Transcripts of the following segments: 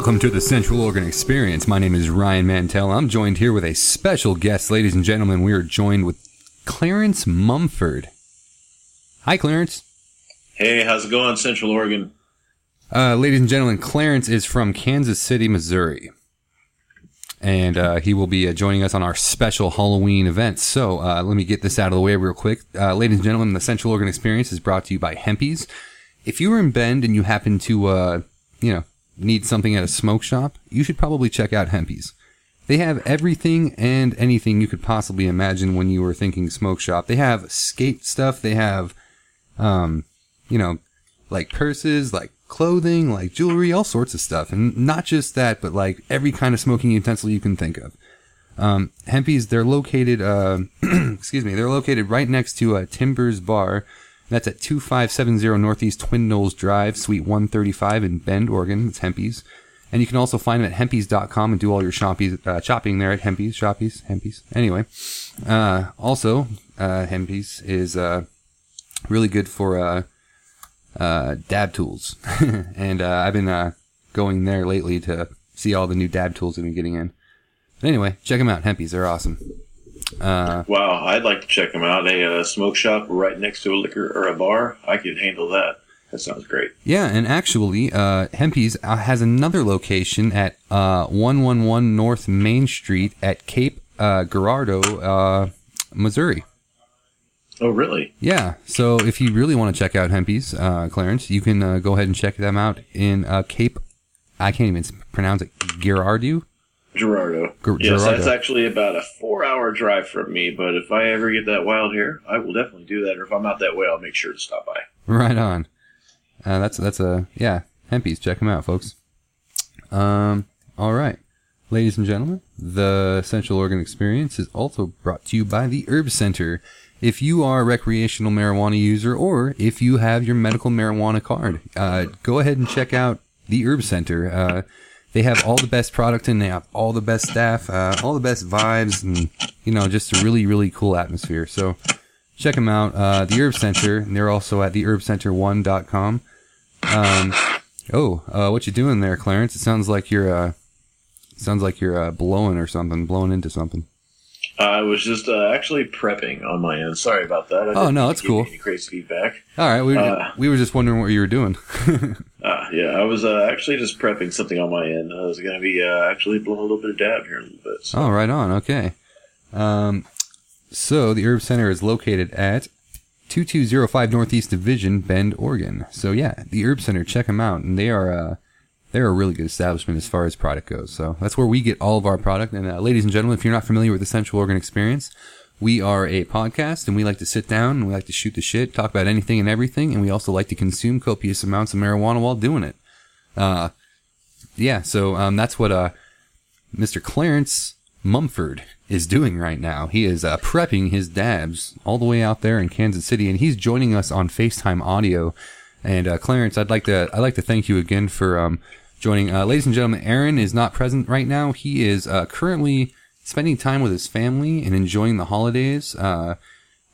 Welcome to the Central Oregon Experience. My name is Ryan Mantell. I'm joined here with a special guest, ladies and gentlemen. We are joined with Clarence Mumferd. Hi, Clarence. Hey, how's it going, Central Oregon? Uh, ladies and gentlemen, Clarence is from Kansas City, Missouri. And uh, he will be uh, joining us on our special Halloween event. So uh, let me get this out of the way real quick. Uh, ladies and gentlemen, the Central Oregon Experience is brought to you by Hempies. If you were in Bend and you happen to, uh, you know, need something at a smoke shop, you should probably check out Hempies. They have everything and anything you could possibly imagine when you were thinking smoke shop. They have skate stuff. They have, um, you know, like purses, like clothing, like jewelry, all sorts of stuff. And not just that, but like every kind of smoking utensil you can think of. Um, Hempies, they're located, uh, excuse me, they're located right next to uh, Timbers Bar. That's at 2570 Northeast Twin Knolls Drive, Suite 135 in Bend, Oregon. It's Hempies. And you can also find them at hempies.com and do all your shoppies, uh, shopping there at Hempies, Shoppies, Hempies. Anyway, uh, also, uh, Hempies is, uh, really good for, uh, uh, dab tools. and, I've been, going there lately to see all the new dab tools I've been getting in. But anyway, check them out. Hempies, they're awesome. Uh, Wow, I'd like to check them out. A uh, smoke shop right next to a liquor or a bar. I could handle that. That sounds great. Yeah, and actually, uh, Hempies uh, has another location at uh, 111 North Main Street at Cape uh, Girardeau, uh, Missouri. Oh, really? Yeah, so if you really want to check out Hempies, uh, Clarence, you can uh, go ahead and check them out in uh, Cape. I can't even pronounce it. Girardeau. Gerardo. Ger- yes, Gerardo. that's actually about a four-hour drive from me. But if I ever get that wild here, I will definitely do that. Or if I'm out that way, I'll make sure to stop by. Right on. Uh, that's that's a yeah. Hempies, check them out, folks. Um, all right, ladies and gentlemen, the Central Oregon Experience is also brought to you by the Herb Center. If you are a recreational marijuana user, or if you have your medical marijuana card, uh, go ahead and check out the Herb Center. Uh, they have all the best product and they have all the best staff, uh, all the best vibes, and you know, just a really really cool atmosphere. So check them out. Uh, the Herb Center. and They're also at theherbcenter1.com. Um, oh, uh, what you doing there, Clarence? It sounds like you're, uh, sounds like you're, uh, blowing or something, blowing into something. I was just uh, actually prepping on my end. Sorry about that. I Oh, no, that's cool. Crazy feedback? All right. We, Uh, we were just wondering what you were doing. Uh, yeah, I was uh, actually just prepping something on my end. I was going to be uh, actually blowing a little bit of dab here in a little bit. So. oh, right on. Okay. Um, so the Herb Center is located at 2205 Northeast Division, Bend, Oregon. So yeah, the Herb Center, check them out. And they are, uh, they're a really good establishment as far as product goes. So that's where we get all of our product. And uh, ladies and gentlemen, if you're not familiar with the Central Oregon Experience, we are a podcast and we like to sit down and we like to shoot the shit, talk about anything and everything. And we also like to consume copious amounts of marijuana while doing it. Uh, yeah. So, um, that's what, uh, Mr. Clarence Mumferd is doing right now. He is uh, prepping his dabs all the way out there in Kansas City, and he's joining us on FaceTime audio. And uh, Clarence, I'd like to I'd like to thank you again for um, joining. Uh, ladies and gentlemen, Aaron is not present right now. He is uh, currently spending time with his family and enjoying the holidays. Uh,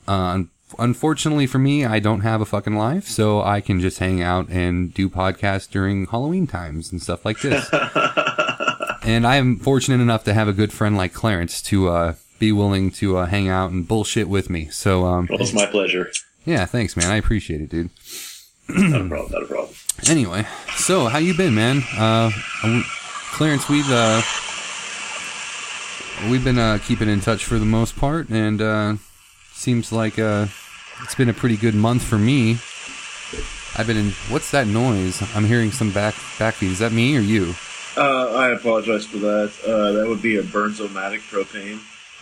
uh, unfortunately for me, I don't have a fucking life, so I can just hang out and do podcasts during Halloween times and stuff like this. and I am fortunate enough to have a good friend like Clarence to uh, be willing to uh, hang out and bullshit with me. So, um, Well, it's my pleasure. yeah, thanks, man. I appreciate it, dude. Not a problem. Not a problem. Anyway, so how you been, man? Uh, Clarence, we've uh, we've been uh, keeping in touch for the most part, and uh, seems like uh, it's been a pretty good month for me. I've been in. What's that noise? I'm hearing some back backbeat. Is that me or you? Uh, I apologize for that. Uh, that would be a Bernzomatic propane.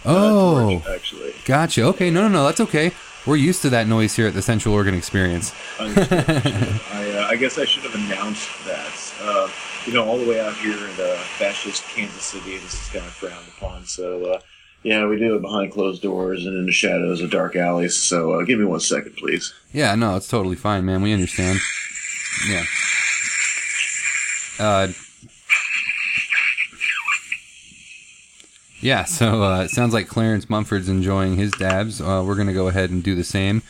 uh, Oh, torch, actually. gotcha. Okay, no, no, no, that's okay. We're used to that noise here at the Central Oregon Experience. I, uh, I guess I should have announced that. Uh, you know, all the way out here in uh, fascist Kansas City, this is kind of frowned upon. So, uh, yeah, we do it behind closed doors and in the shadows of dark alleys. So, uh, give me one second, please. Yeah, no, it's totally fine, man. We understand. Yeah. Yeah, so uh, it sounds like Clarence Mumferd's enjoying his dabs. Uh, we're going to go ahead and do the same.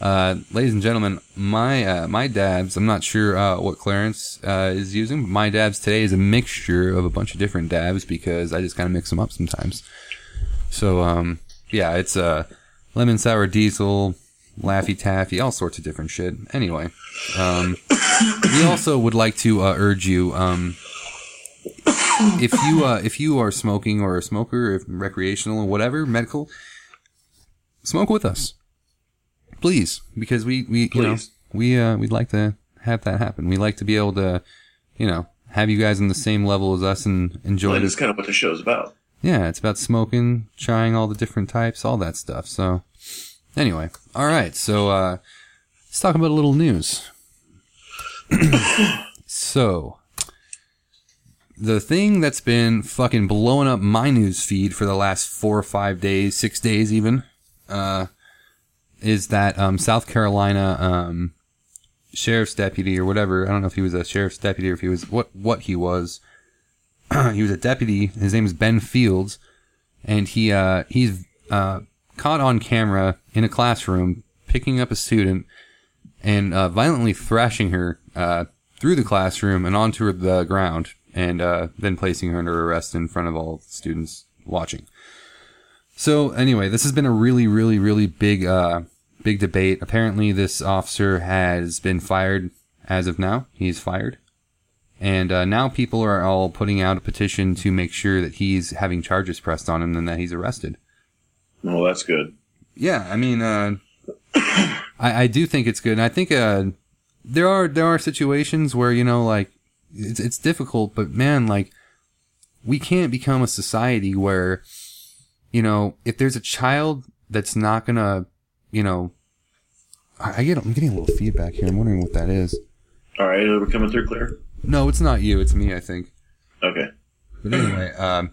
Uh, ladies and gentlemen, my uh, my dabs. I'm not sure uh, what Clarence uh, is using. But my dabs today is a mixture of a bunch of different dabs because I just kind of mix them up sometimes. So um, yeah, it's uh, lemon sour diesel, laffy taffy, all sorts of different shit. Anyway, um, we also would like to uh, urge you. Um, if you uh, if you are smoking or a smoker, if recreational or whatever, medical, smoke with us, please, because we we you know we uh, we'd like to have that happen. We like to be able to, you know, have you guys on the same level as us and enjoy Well, that's kind of what the show's about. Yeah, it's about smoking, trying all the different types, all that stuff. So, anyway, all right. So, uh, let's talk about a little news. so, the thing that's been fucking blowing up my news feed for the last four or five days, six days even, uh, is that um, South Carolina um, sheriff's deputy or whatever. I don't know if he was a sheriff's deputy or if he was what what he was he was a deputy. His name is Ben Fields, and he uh, he's uh, caught on camera in a classroom picking up a student and uh, violently thrashing her uh, through the classroom and onto the ground, and uh, then placing her under arrest in front of all students watching. So anyway, this has been a really, really, really big, uh, big debate. Apparently, this officer has been fired as of now. He's fired. And uh, now people are all putting out a petition to make sure that he's having charges pressed on him and that he's arrested. Well, that's good. Yeah, I mean, uh, I, I do think it's good. And I think uh, there are there are situations where you know, like it's it's difficult, but man, like we can't become a society where you know if there's a child that's not gonna, you know, I, I get I'm getting a little feedback here. I'm wondering what that is. All right, are we're coming through clear. No, it's not you. It's me. I think. Okay. But anyway, um,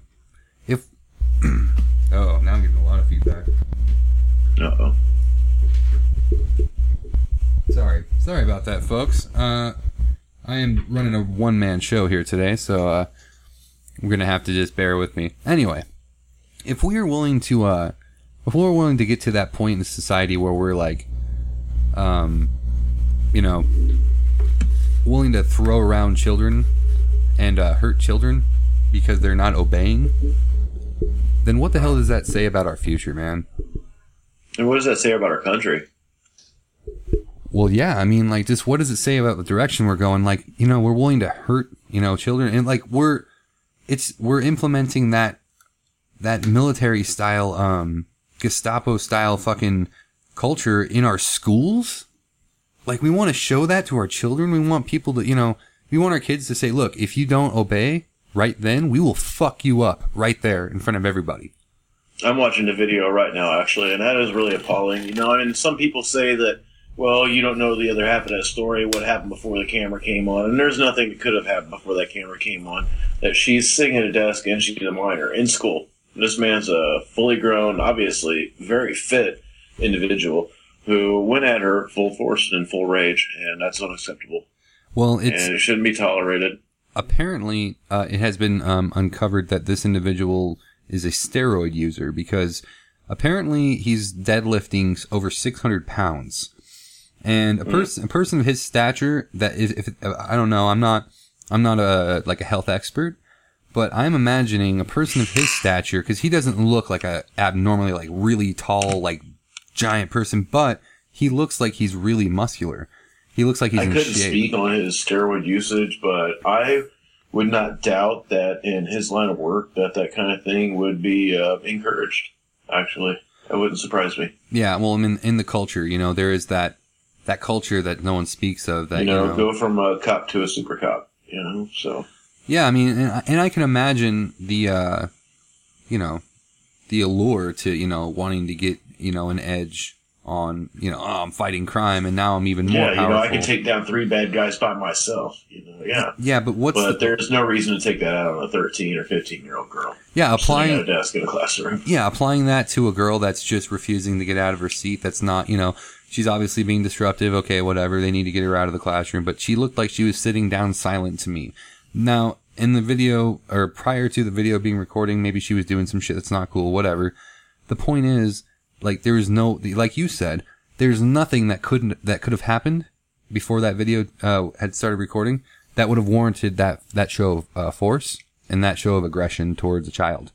if oh, now I'm getting a lot of feedback. Uh oh. Sorry, sorry about that, folks. Uh, I am running a one man show here today, so uh, we're gonna have to just bear with me. Anyway, if we are willing to, uh, if we're willing to get to that point in society where we're like, um, you know, willing to throw around children and uh, hurt children because they're not obeying, then what the hell does that say about our future, man? And what does that say about our country? Well, yeah, I mean, like, just what does it say about the direction we're going? Like, you know, we're willing to hurt, you know, children, and like, we're, it's, we're implementing that, that military style, um, Gestapo style fucking culture in our schools. Like, we want to show that to our children. We want people to, you know, we want our kids to say, look, if you don't obey right then, we will fuck you up right there in front of everybody. I'm watching the video right now, actually, and that is really appalling. You know, and some people say that, well, you don't know the other half of that story, what happened before the camera came on, and there's nothing that could have happened before that camera came on. That she's sitting at a desk and she's a minor in school. This man's a fully grown, obviously very fit individual who went at her full force and in full rage, and that's unacceptable. Well, it's, and it shouldn't be tolerated. apparently uh, it has been um, uncovered that this individual is a steroid user because apparently he's deadlifting over 600 pounds and a person a person of his stature that is if I don't know I'm not I'm not a like a health expert but I'm imagining a person of his stature because he doesn't look like a abnormally like really tall like giant person but he looks like he's really muscular he looks like he's I couldn't shape speak on his steroid usage, but I would not doubt that in his line of work that that kind of thing would be uh, encouraged. Actually, that wouldn't surprise me. Yeah, well, I mean, in the culture, you know, there is that that culture that no one speaks of. That you know, you know, go from a cop to a super cop. You know, so yeah, I mean, and, I- and I can imagine the, uh, you know, the allure to you know wanting to get you know an edge on you know oh, I'm fighting crime and now I'm even more yeah, you powerful. know, I can take down three bad guys by myself. You know, yeah. yeah, but what's But the, there's no reason to take that out on a 13 or 15 year old girl yeah sitting at applying a desk in a classroom. yeah applying that to a girl that's just refusing to get out of her seat. That's not you know she's obviously being disruptive. Okay, whatever. They need to get her out of the classroom, but she looked like she was sitting down silent to me. Now in the video or prior to the video being recording, maybe she was doing some shit that's not cool. Whatever. The point is, like there is no like you said, there's nothing that couldn't that could have happened before that video uh, had started recording that would have warranted that that show of uh, force and that show of aggression towards a child.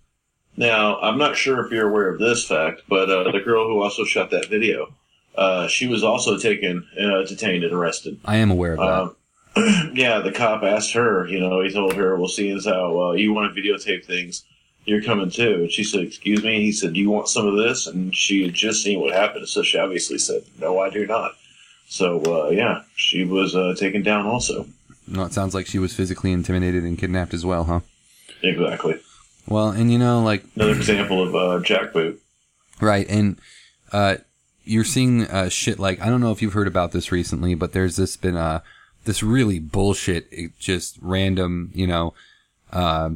Now, I'm not sure if you're aware of this fact, but uh, the girl who also shot that video, uh, she was also taken, uh, detained, and arrested. I am aware of that. Um, yeah, the cop asked her, you know, he told her, well, seeing as how uh, you want to videotape things, you're coming too. And she said, excuse me. He said, do you want some of this? And she had just seen what happened. So she obviously said, no, I do not. So, uh, yeah, she was uh, taken down also. no, it sounds like she was physically intimidated and kidnapped as well, huh? Exactly. Well, and you know, like Another example of uh, jackboot. Right, and uh, you're seeing uh, shit like I don't know if you've heard about this recently, but there's this been uh, this really bullshit, just random, you know, uh,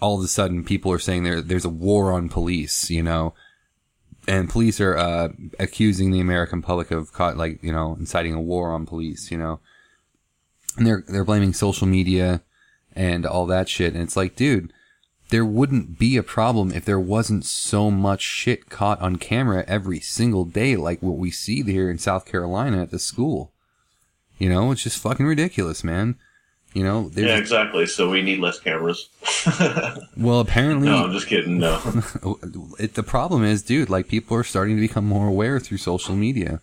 all of a sudden people are saying there there's a war on police, you know, and police are uh, accusing the American public of caught like you know inciting a war on police, you know, and they're they're blaming social media and all that shit, and it's like, dude there wouldn't be a problem if there wasn't so much shit caught on camera every single day like what we see here in South Carolina at the school. You know, it's just fucking ridiculous, man. You know, Yeah, exactly. So we need less cameras. well, apparently, no, I'm just kidding. No. it, the problem is, dude, like people are starting to become more aware through social media.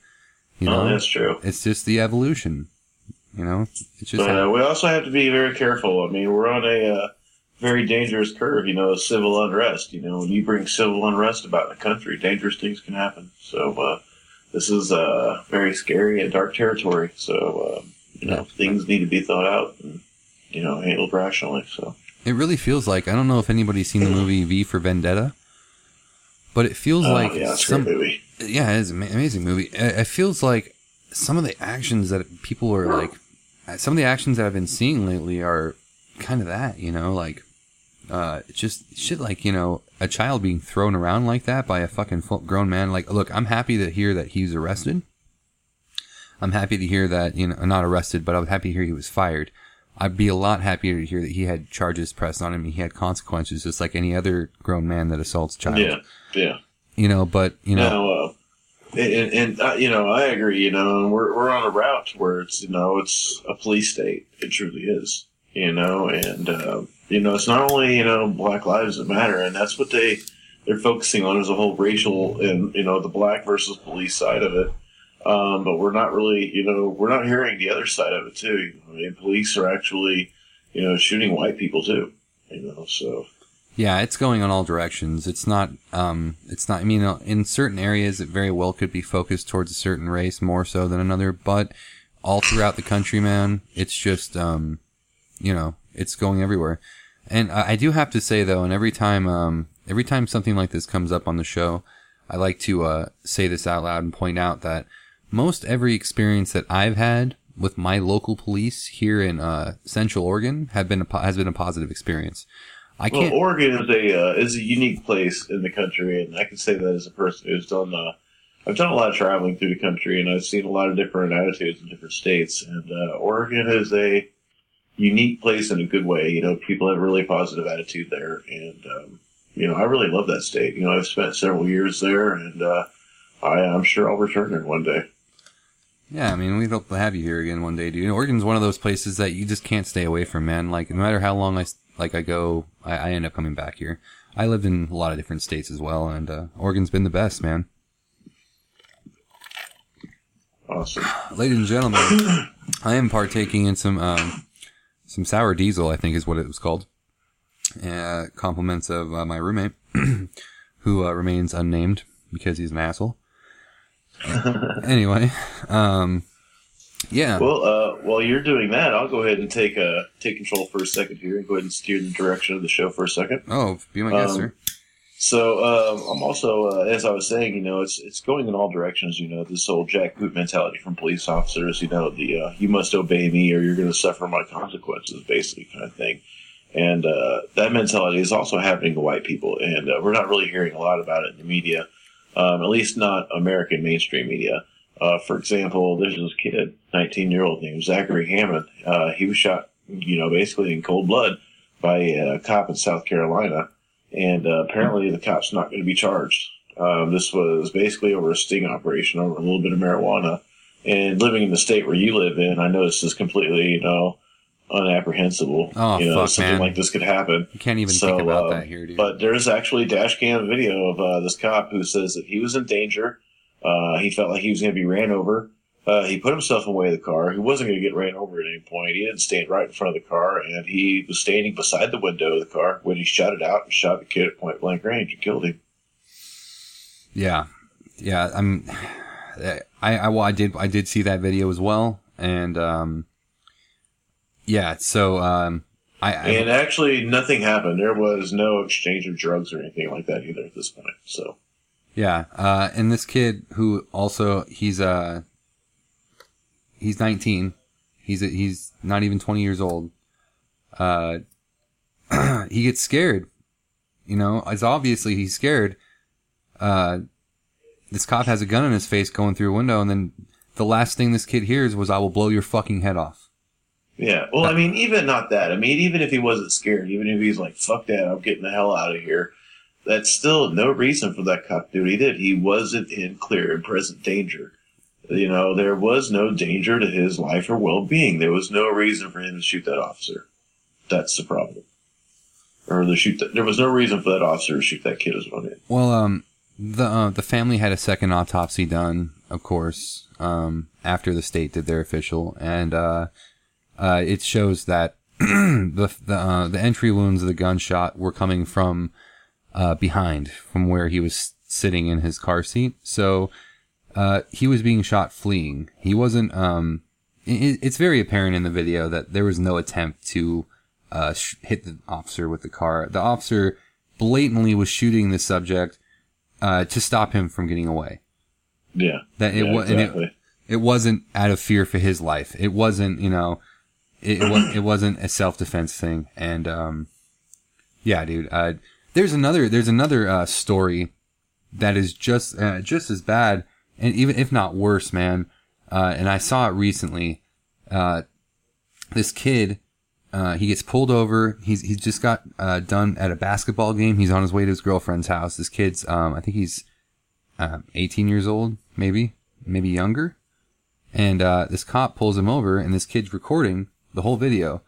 You know, Oh, that's true. it's just the evolution. You know, it's just But uh, we also have to be very careful. I mean, we're on a uh, very dangerous curve, you know, civil unrest. You know, when you bring civil unrest about in the country, dangerous things can happen. So uh, this is uh, very scary and dark territory. So, uh, you know, things need to be thought out and, you know, handled rationally. So, It really feels like I don't know if anybody's seen the movie V for Vendetta, but it feels oh, like yeah, it's a some great movie. yeah, it is an amazing movie. It feels like some of the actions that people are like, some of the actions that I've been seeing lately are kind of that, you know, like, uh, just shit like you know a child being thrown around like that by a fucking full grown man. Like, look, I'm happy to hear that he's arrested. I'm happy to hear that you know not arrested, but I'm happy to hear he was fired. I'd be a lot happier to hear that he had charges pressed on him. He had consequences, just like any other grown man that assaults a child. Yeah, yeah. You know, but you know, Now, uh, and, and uh, you know, I agree. You know, we're we're on a route where it's you know it's a police state. It truly is. You know, and uh, you know it's not only you know Black lives that matter, and that's what they they're focusing on is a whole racial and you know the black versus police side of it. Um, but we're not really, you know, we're not hearing the other side of it too. I mean, police are actually, you know, shooting white people too. You know, so Yeah, it's going on all directions. It's not, um, it's not, I mean, in certain areas, it very well could be focused towards a certain race more so than another, but all throughout the country, man, it's just, um, you know, it's going everywhere. And I, I do have to say though, and every time, um, every time something like this comes up on the show, I like to, uh, say this out loud and point out that most every experience that I've had with my local police here in, uh, Central Oregon have been a, has been a positive experience. I Well, can't. Oregon is a uh, is a unique place in the country, and I can say that as a person who's done. Uh, I've done a lot of traveling through the country, and I've seen a lot of different attitudes in different states. And uh, Oregon is a unique place in a good way. You know, people have a really positive attitude there, and um, you know, I really love that state. You know, I've spent several years there, and uh, I, I'm sure I'll return there one day. Yeah, I mean, we'd hope to have you here again one day, dude. Oregon's one of those places that you just can't stay away from, man. Like, no matter how long I like, I go, I, I end up coming back here. I lived in a lot of different states as well, and, uh, Oregon's been the best, man. Awesome. Ladies and gentlemen, I am partaking in some, um, some sour diesel, I think is what it was called. Uh, compliments of uh, my roommate, who, uh, remains unnamed because he's an asshole. anyway, um, yeah. Well, uh, while you're doing that, I'll go ahead and take uh, take control for a second here and go ahead and steer the direction of the show for a second. Oh, be my guest, Um, sir. So um, I'm also, uh, as I was saying, you know, it's it's going in all directions. You know, this whole jackboot mentality from police officers. You know, the uh, you must obey me or you're going to suffer my consequences, basically kind of thing. And uh, that mentality is also happening to white people, and uh, we're not really hearing a lot about it in the media, um, at least not American mainstream media. Uh, for example, there's this kid, 19 year old named Zachary Hammond. Uh, he was shot, you know, basically in cold blood by a cop in South Carolina and uh, apparently the cop's not going to be charged. Um, this was basically over a sting operation over a little bit of marijuana. And living in the state where you live in, I know this is completely, you know, unapprehensible. Oh, you know, fuck, something man. like this could happen. You can't even So, think about uh, that here, dude. But there's actually dash cam video of uh, this cop who says that he was in danger. Uh, he felt like he was going to be ran over. Uh, he put himself away in the car. He wasn't going to get ran over at any point. He didn't stand right in front of the car, and he was standing beside the window of the car when he shot it out and shot the kid at point blank range and killed him. Yeah, yeah. I'm. I, I well, I did I did see that video as well, and um, yeah. So um, I, I And actually, nothing happened. There was no exchange of drugs or anything like that either at this point. So, yeah. Uh, and this kid who also he's uh he's 19. He's a, he's not even 20 years old. Uh, he gets scared. You know, it's obviously he's scared. Uh, this cop has a gun in his face going through a window, and then the last thing this kid hears was, "I will blow your fucking head off." yeah. Well, I mean, even not that. I mean, even if he wasn't scared, even if he's like, fuck that, I'm getting the hell out of here, that's still no reason for that cop to do what he did. He wasn't in clear and present danger. You know, there was no danger to his life or well being. There was no reason for him to shoot that officer. That's the problem. Or to shoot that. There was no reason for that officer to shoot that kid as well. Well, um, the uh, the family had a second autopsy done, of course, um, after the state did their official, and uh, uh, it shows that the the uh, the entry wounds of the gunshot were coming from uh, behind, from where he was sitting in his car seat. So uh, he was being shot fleeing. He wasn't. Um, it, it's very apparent in the video that there was no attempt to uh, sh- hit the officer with the car. The officer blatantly was shooting the subject uh, to stop him from getting away. Yeah. That it yeah, was, it, exactly. it wasn't out of fear for his life. It wasn't, you know, it, it was it wasn't a self defense thing. And um, yeah, dude. Uh, there's another there's another uh, story that is just uh, just as bad, and even if not worse, man. Uh, and I saw it recently. Uh, this kid, uh, he gets pulled over. He's he's just got uh, done at a basketball game. He's on his way to his girlfriend's house. This kid's, um, I think he's um, 18 years old, maybe, maybe younger. And uh, this cop pulls him over, and this kid's recording the whole video.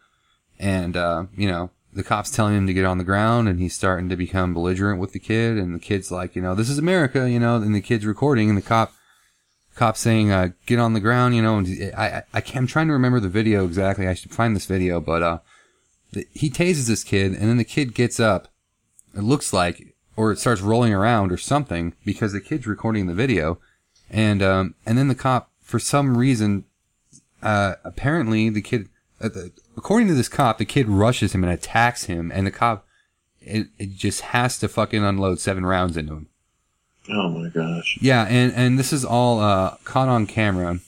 And uh, you know, the cop's telling him to get on the ground, and he's starting to become belligerent with the kid. And the kid's like, you know, this is America, you know. And the kid's recording, and the cop, cop saying, uh, "Get on the ground," you know. And I, I, I I'm trying to remember the video exactly. I should find this video, but uh, the, he tases this kid, and then the kid gets up. It looks like, or it starts rolling around or something because the kid's recording the video, and um, and then the cop, for some reason, uh, apparently the kid, according to this cop, the kid rushes him and attacks him, and the cop, it, it just has to fucking unload seven rounds into him. Oh my gosh. Yeah, and and this is all uh, caught on camera,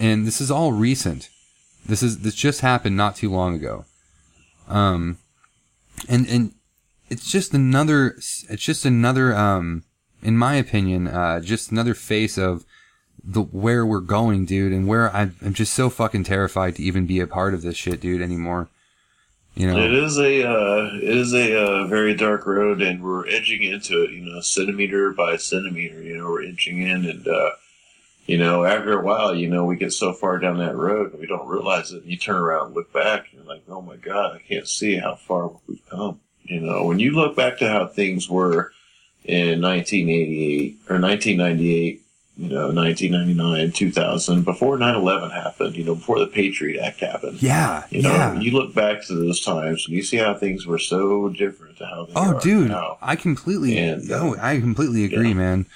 and this is all recent. This is this just happened not too long ago. Um, and and it's just another it's just another um in my opinion uh just another face of the where we're going, dude, and where I'm, I'm just so fucking terrified to even be a part of this shit, dude, anymore. You know, It is a uh, it is a uh, very dark road, and we're edging into it. You know, centimeter by centimeter. You know, we're inching in, and uh, you know, after a while, you know, we get so far down that road, and we don't realize it. And you turn around and look back, and you're like, "Oh my god, I can't see how far we've come." You know, when you look back to how things were in 1988 or 1998. You know, 1999, 2000, before 9/11 happened. You know, before the Patriot Act happened. yeah, You know, yeah. you look back to those times and you see how things were so different to how they Oh, are dude, now. I completely, And, uh, oh, I completely agree, yeah. man.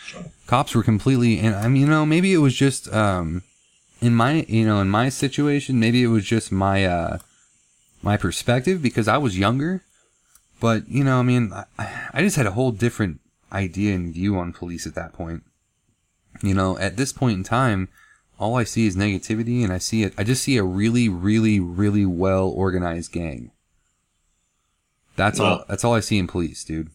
Cops were completely, and I mean, you know, maybe it was just, um, in my, you know, in my situation, maybe it was just my, uh, my perspective because I was younger. But you know, I mean, I, I just had a whole different idea and view on police at that point. You know, at this point in time, all I see is negativity, and I see it. I just see a really, really, really well organized gang. That's all. That's all I see in police, dude.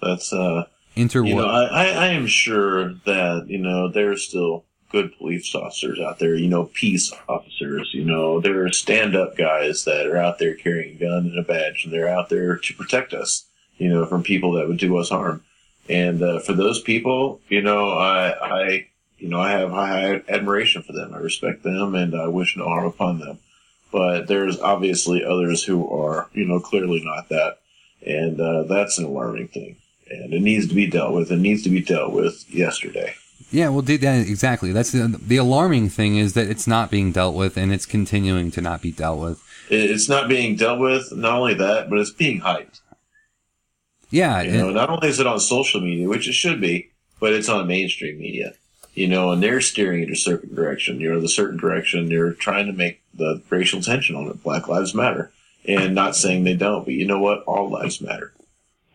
That's uh, Interwo- you know, I, I, I am sure that you know there's still good police officers out there. You know, peace officers. You know, there are stand-up guys that are out there carrying a gun and a badge, and they're out there to protect us. You know, from people that would do us harm. And uh, for those people, you know, I, I, you know, I have high admiration for them. I respect them, and I wish no harm upon them. But there's obviously others who are, you know, clearly not that, and uh, that's an alarming thing, and it needs to be dealt with. It needs to be dealt with yesterday. Yeah, well, exactly. That's the the alarming thing is that it's not being dealt with, and it's continuing to not be dealt with. It's not being dealt with. Not only that, but it's being hyped. Yeah, You know, not only is it on social media, which it should be, but it's on mainstream media. You know, and they're steering it a certain direction. You know, the certain direction they're trying to make the racial tension on it. Black lives matter, and not saying they don't, but you know what? All lives matter.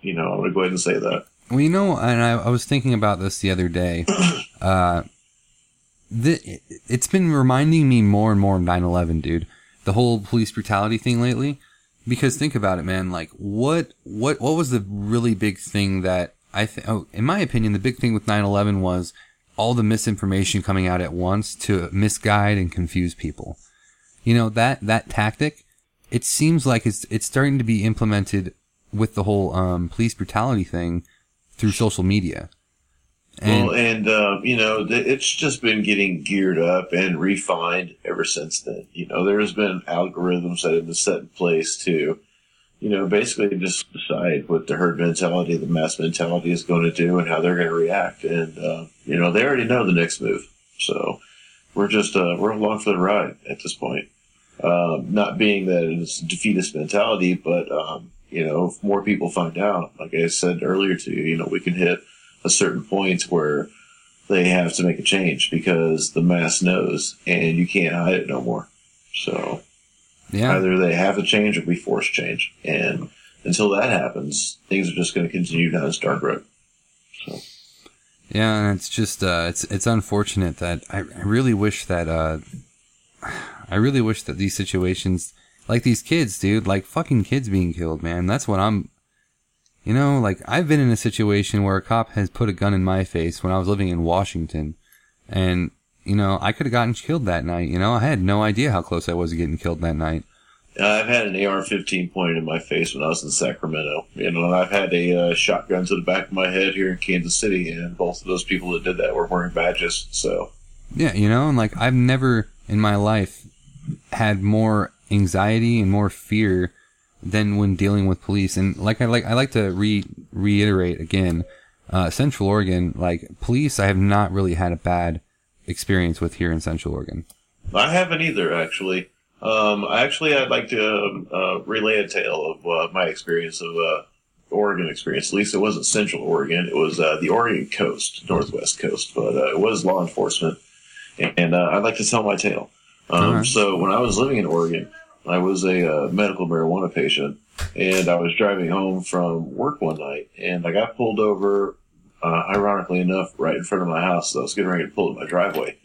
You know, I'm going to go ahead and say that. Well, you know, and I, I was thinking about this the other day. Uh, the, it's been reminding me more and more of 9/11, dude. The whole police brutality thing lately. Because think about it, man. Like, what, what, what was the really big thing that I think? Oh, in my opinion, the big thing with 9/11 was all the misinformation coming out at once to misguide and confuse people. You know that that tactic. It seems like it's it's starting to be implemented with the whole um, police brutality thing through social media. And well, and uh, you know, it's just been getting geared up and refined ever since then. You know, there's been algorithms that have been set in place to, you know, basically just decide what the herd mentality, the mass mentality is going to do and how they're going to react. And uh, you know, they already know the next move. So we're just uh, we're along for the ride at this point. Um, not being that it's a defeatist mentality, but um, you know, if more people find out, like I said earlier to you, you know, we can hit a certain point where they have to make a change because the mass knows and you can't hide it no more. So yeah, either they have to change or we force change. And until that happens, things are just going to continue down this dark road. So. Yeah, and it's just uh, it's it's unfortunate that I, I really wish that uh, I really wish that these situations like these kids, dude, like fucking kids being killed, man. That's what I'm. You know, like I've been in a situation where a cop has put a gun in my face when I was living in Washington, and you know I could have gotten killed that night. You know, I had no idea how close I was to getting killed that night. I've had an AR-15 pointed in my face when I was in Sacramento. You know, and I've had a uh, shotgun to the back of my head here in Kansas City, and both of those people that did that were wearing badges. So, yeah, you know, and like I've never in my life had more anxiety and more fear than when dealing with police. And like I like I like to re reiterate again, uh, Central Oregon, like police, I have not really had a bad experience with here in Central Oregon. I haven't either, actually. Um, actually, I'd like to um, uh, relay a tale of uh, my experience of uh, Oregon experience. At least it wasn't Central Oregon; it was uh, the Oregon coast, Northwest coast. But uh, it was law enforcement, and uh, I'd like to tell my tale. Um, right. So when I was living in Oregon, I was a uh, medical marijuana patient, and I was driving home from work one night, and I got pulled over. Uh, ironically enough, right in front of my house. So I was getting ready to pull in my driveway.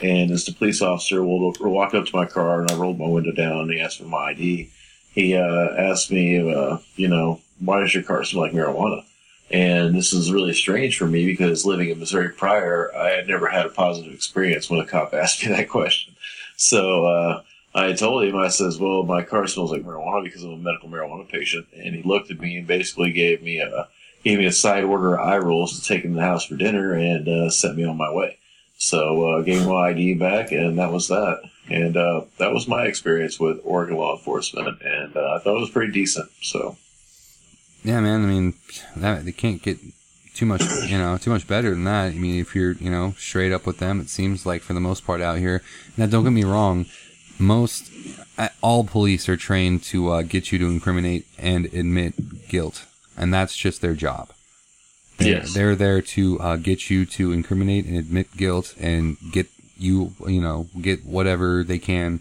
And as the police officer will walk up to my car and I rolled my window down and he asked for my ID, he uh, asked me, uh, you know, why does your car smell like marijuana? And this is really strange for me because living in Missouri prior, I had never had a positive experience when a cop asked me that question. So uh, I told him, I says, well, my car smells like marijuana because I'm a medical marijuana patient. And he looked at me and basically gave me a gave me a side order eye rolls to take him to the house for dinner and uh, sent me on my way. So uh, gave my ID back, and that was that. And uh, that was my experience with Oregon law enforcement, and uh, I thought it was pretty decent. So Yeah, man. I mean, that, they can't get too much, you know, too much better than that. I mean, if you're, you know, straight up with them, it seems like for the most part out here. Now, don't get me wrong. Most, uh, all police are trained to uh, get you to incriminate and admit guilt, and that's just their job. They're, Yes. they're there to uh, get you to incriminate and admit guilt and get you, you know, get whatever they can,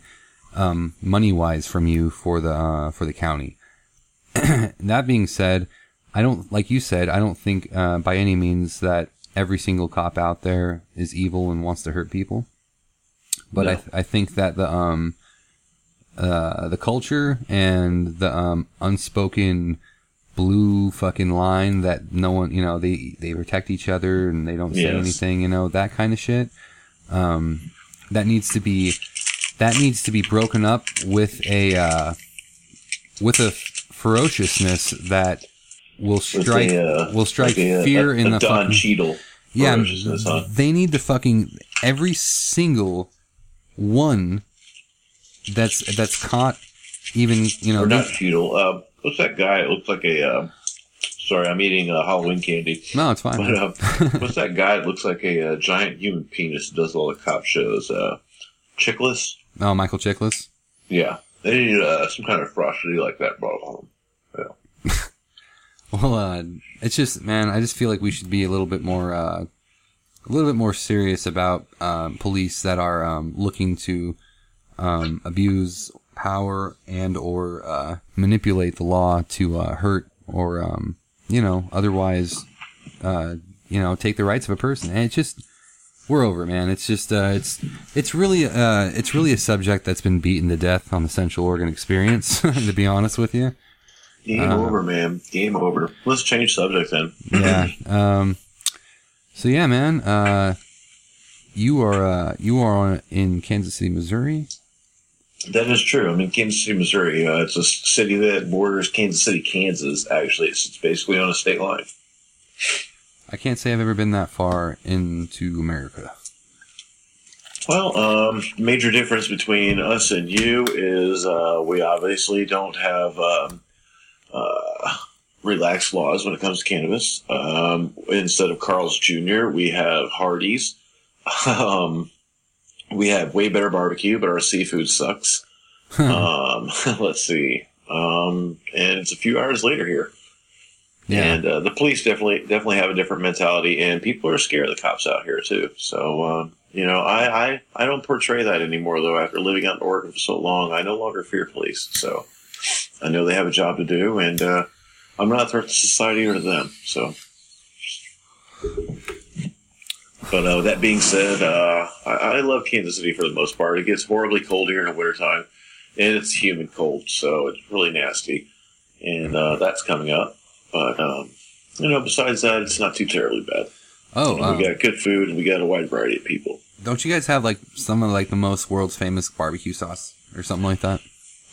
um, money wise from you for the uh, for the county. that being said, I don't like you said. I don't think uh, by any means that every single cop out there is evil and wants to hurt people. But I, No. I think that the um uh the culture and the um unspoken blue fucking line that no one you know they they protect each other and they don't say Yes. anything you know that kind of shit um that needs to be that needs to be broken up with a uh with a ferociousness that will strike a, uh, will strike like a, fear a, in the Don fucking Cheadle. yeah. huh? They need to fucking every single one that's that's caught. Even you know Or not Cheadle. Uh, what's that guy? It looks like a. Uh, sorry, I'm eating uh, Halloween candy. no, it's fine. But uh, what's that guy that looks like a, uh giant human penis? that Does all the cop shows? Uh, Chiklis. oh, Michael Chiklis. Yeah, they need uh, some kind of ferocity like that brought. Yeah. Well, uh, it's just, man, I just feel like we should be a little bit more, uh, a little bit more serious about um, police that are um, looking to um, abuse power and or uh, manipulate the law to uh, hurt or, um, you know, otherwise, uh, you know, take the rights of a person. And it's just, we're over, it, man. It's just, uh, it's, it's really, uh, it's really a subject that's been beaten to death on the Central Oregon experience. to be honest with you. Game Uh, over, man. Game over. Let's change subject then. yeah. So yeah, man. Uh, you are uh, you are on, in Kansas City, Missouri. That is true. I mean, Kansas City, Missouri. Uh, it's a city that borders Kansas City, Kansas. Actually, it's, it's basically on a state line. I can't say I've ever been that far into America. Well, um, major difference between us and you is uh, we obviously don't have um, uh, relaxed laws when it comes to cannabis. Um, instead of Carl's Jr., we have Hardee's. Um, we have way better barbecue, but our seafood sucks. um, let's see. Um, and it's a few hours later here. Yeah. And uh, the police definitely definitely have a different mentality, and people are scared of the cops out here too. So um, you know, I, I I don't portray that anymore though. After living out in Oregon for so long, I no longer fear police. So I know they have a job to do, and uh, I'm not a threat to society or to them. So. But uh, that being said, uh, I, I love Kansas City for the most part. It gets horribly cold here in the wintertime, and it's humid cold, so it's really nasty. And uh, that's coming up. But, um, you know, besides that, it's not too terribly bad. Oh, we got good food, and we got a wide variety of people. don't you guys have like some of like the most world's famous barbecue sauce or something like that?